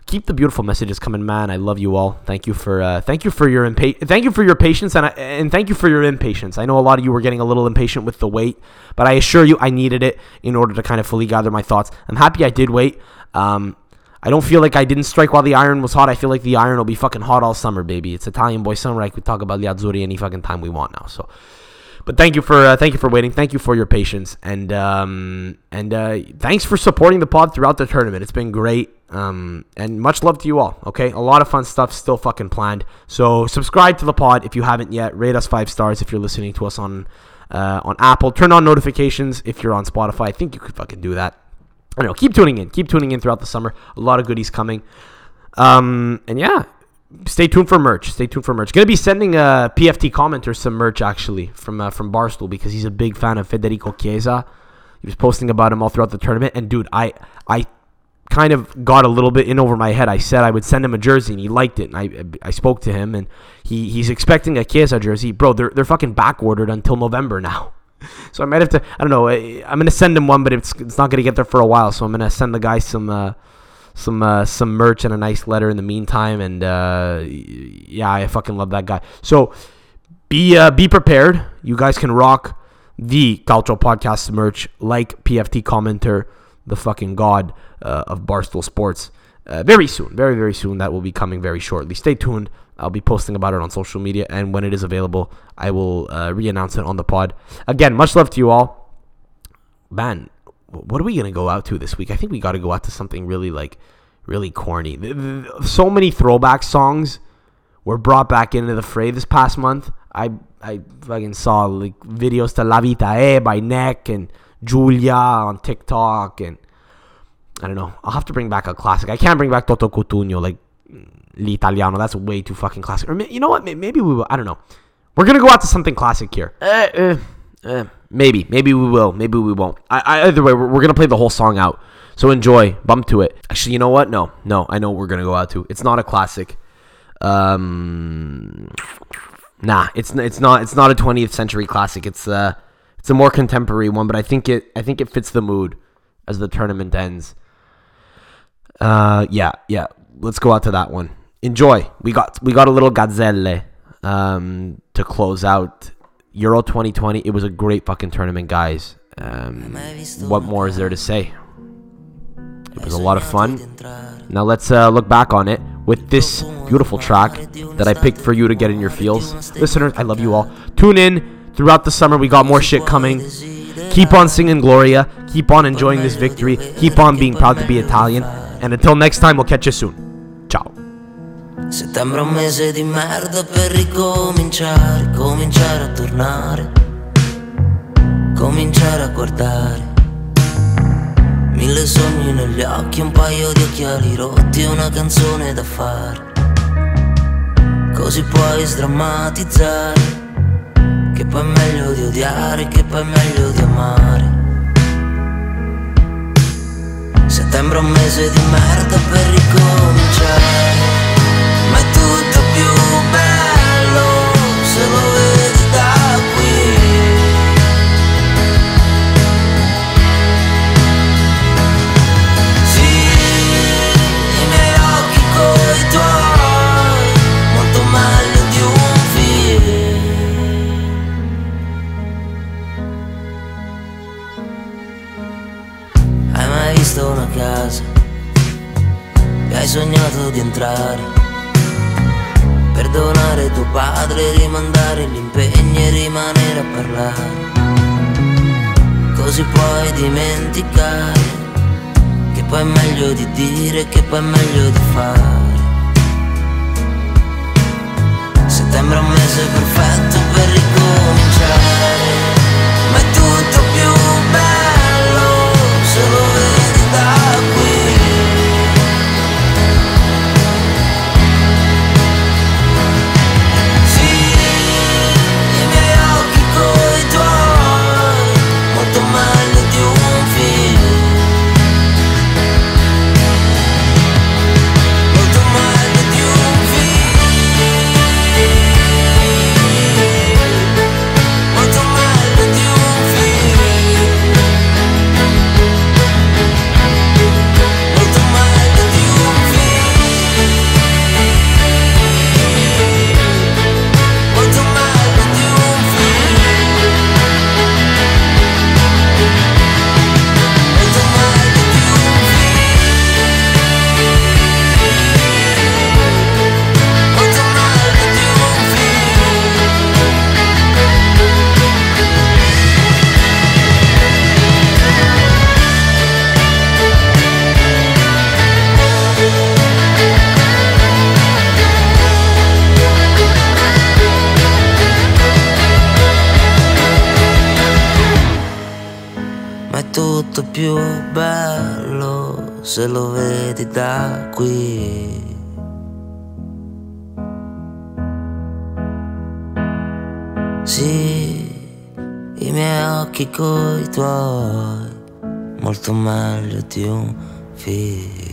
Keep the beautiful messages coming, man. I love you all. Thank you for uh, thank you for your impa- thank you for your patience and I, and thank you for your impatience. I know a lot of you were getting a little impatient with the wait, but I assure you, I needed it in order to kind of fully gather my thoughts. I'm happy I did wait. Um, I don't feel like I didn't strike while the iron was hot. I feel like the iron will be fucking hot all summer, baby. It's Italian boy summer. I could talk about the Azzurri any fucking time we want now. So but thank you for uh, thank you for waiting. Thank you for your patience and um, and uh, thanks for supporting the pod throughout the tournament. It's been great. Um, and much love to you all. Okay, a lot of fun stuff still fucking planned. So subscribe to the pod if you haven't yet. Rate us five stars if you're listening to us on uh, on Apple. Turn on notifications if you're on Spotify. I think you could fucking do that. I don't know. Keep tuning in. Keep tuning in throughout the summer. A lot of goodies coming. Um, and yeah, stay tuned for merch. Stay tuned for merch. Gonna be sending a uh, PFT Commenter some merch actually from uh, from Barstool because he's a big fan of Federico Chiesa. He was posting about him all throughout the tournament, and dude, I I kind of got a little bit in over my head. I said I would send him a jersey, and he liked it. And I I spoke to him, and he he's expecting a Chiesa jersey, bro. They're they're fucking back ordered until November now. [LAUGHS] So I might have to. I don't know. I'm gonna send him one, but it's it's not gonna get there for a while. So I'm gonna send the guy some. Uh, some uh, some merch and a nice letter in the meantime. And uh, yeah, I fucking love that guy. So be uh, be prepared. You guys can rock the Calcio Podcast merch like PFT Commenter, the fucking god uh, of Barstool Sports. Uh, very soon, very very soon. That will be coming very shortly. Stay tuned. I'll be posting about it on social media, and when it is available, I will uh, re-announce it on the pod. Again, much love to you all. Man, what are we gonna go out to this week? I think we got to go out to something really like really corny. So many throwback songs were brought back into the fray this past month. I I fucking saw like videos to La Vita E by Neck and Julia on TikTok and I don't know. I'll have to bring back a classic. I can't bring back Toto Cutugno like L'Italiano. That's way too fucking classic. Or you know what? Maybe we will. I don't know. We're gonna go out to something classic here. Uh, uh, uh, maybe, maybe we will. Maybe we won't. I, I, either way, we're, we're gonna play the whole song out. So enjoy, bump to it. Actually, you know what? No, no, I know we're gonna go out to. It's not a classic. Um, nah, it's it's not it's not a 20th century classic. It's uh it's a more contemporary one, but I think it I think it fits the mood as the tournament ends. Uh, yeah, yeah. Let's go out to that one. Enjoy. We got we got a little Gazzelle um to close out Euro 2020. It was a great fucking tournament, guys. Um, what more is there to say? It was a lot of fun. Now let's uh, look back on it with this beautiful track that I picked for you to get in your feels. Listeners, I love you all. Tune in throughout the summer. We got more shit coming. Keep on singing Gloria. Keep on enjoying this victory. Keep on being proud to be Italian. And until next time, we'll catch you soon. Settembre un mese di merda per ricominciare, cominciare a tornare, cominciare a guardare Mille sogni negli occhi, un paio di occhiali rotti e una canzone da fare. Così puoi sdrammatizzare, che poi è meglio di odiare, che poi è meglio di amare. Settembre è un mese di merda per ricominciare, entrare. Perdonare tuo padre, rimandare gli impegni e rimanere a parlare. Così puoi dimenticare che poi è meglio di dire, che poi è meglio di fare. Settembre è un mese perfetto per ricominciare, più bello se lo vedi da qui. Sì, i miei occhi coi tuoi, molto meglio di un figlio.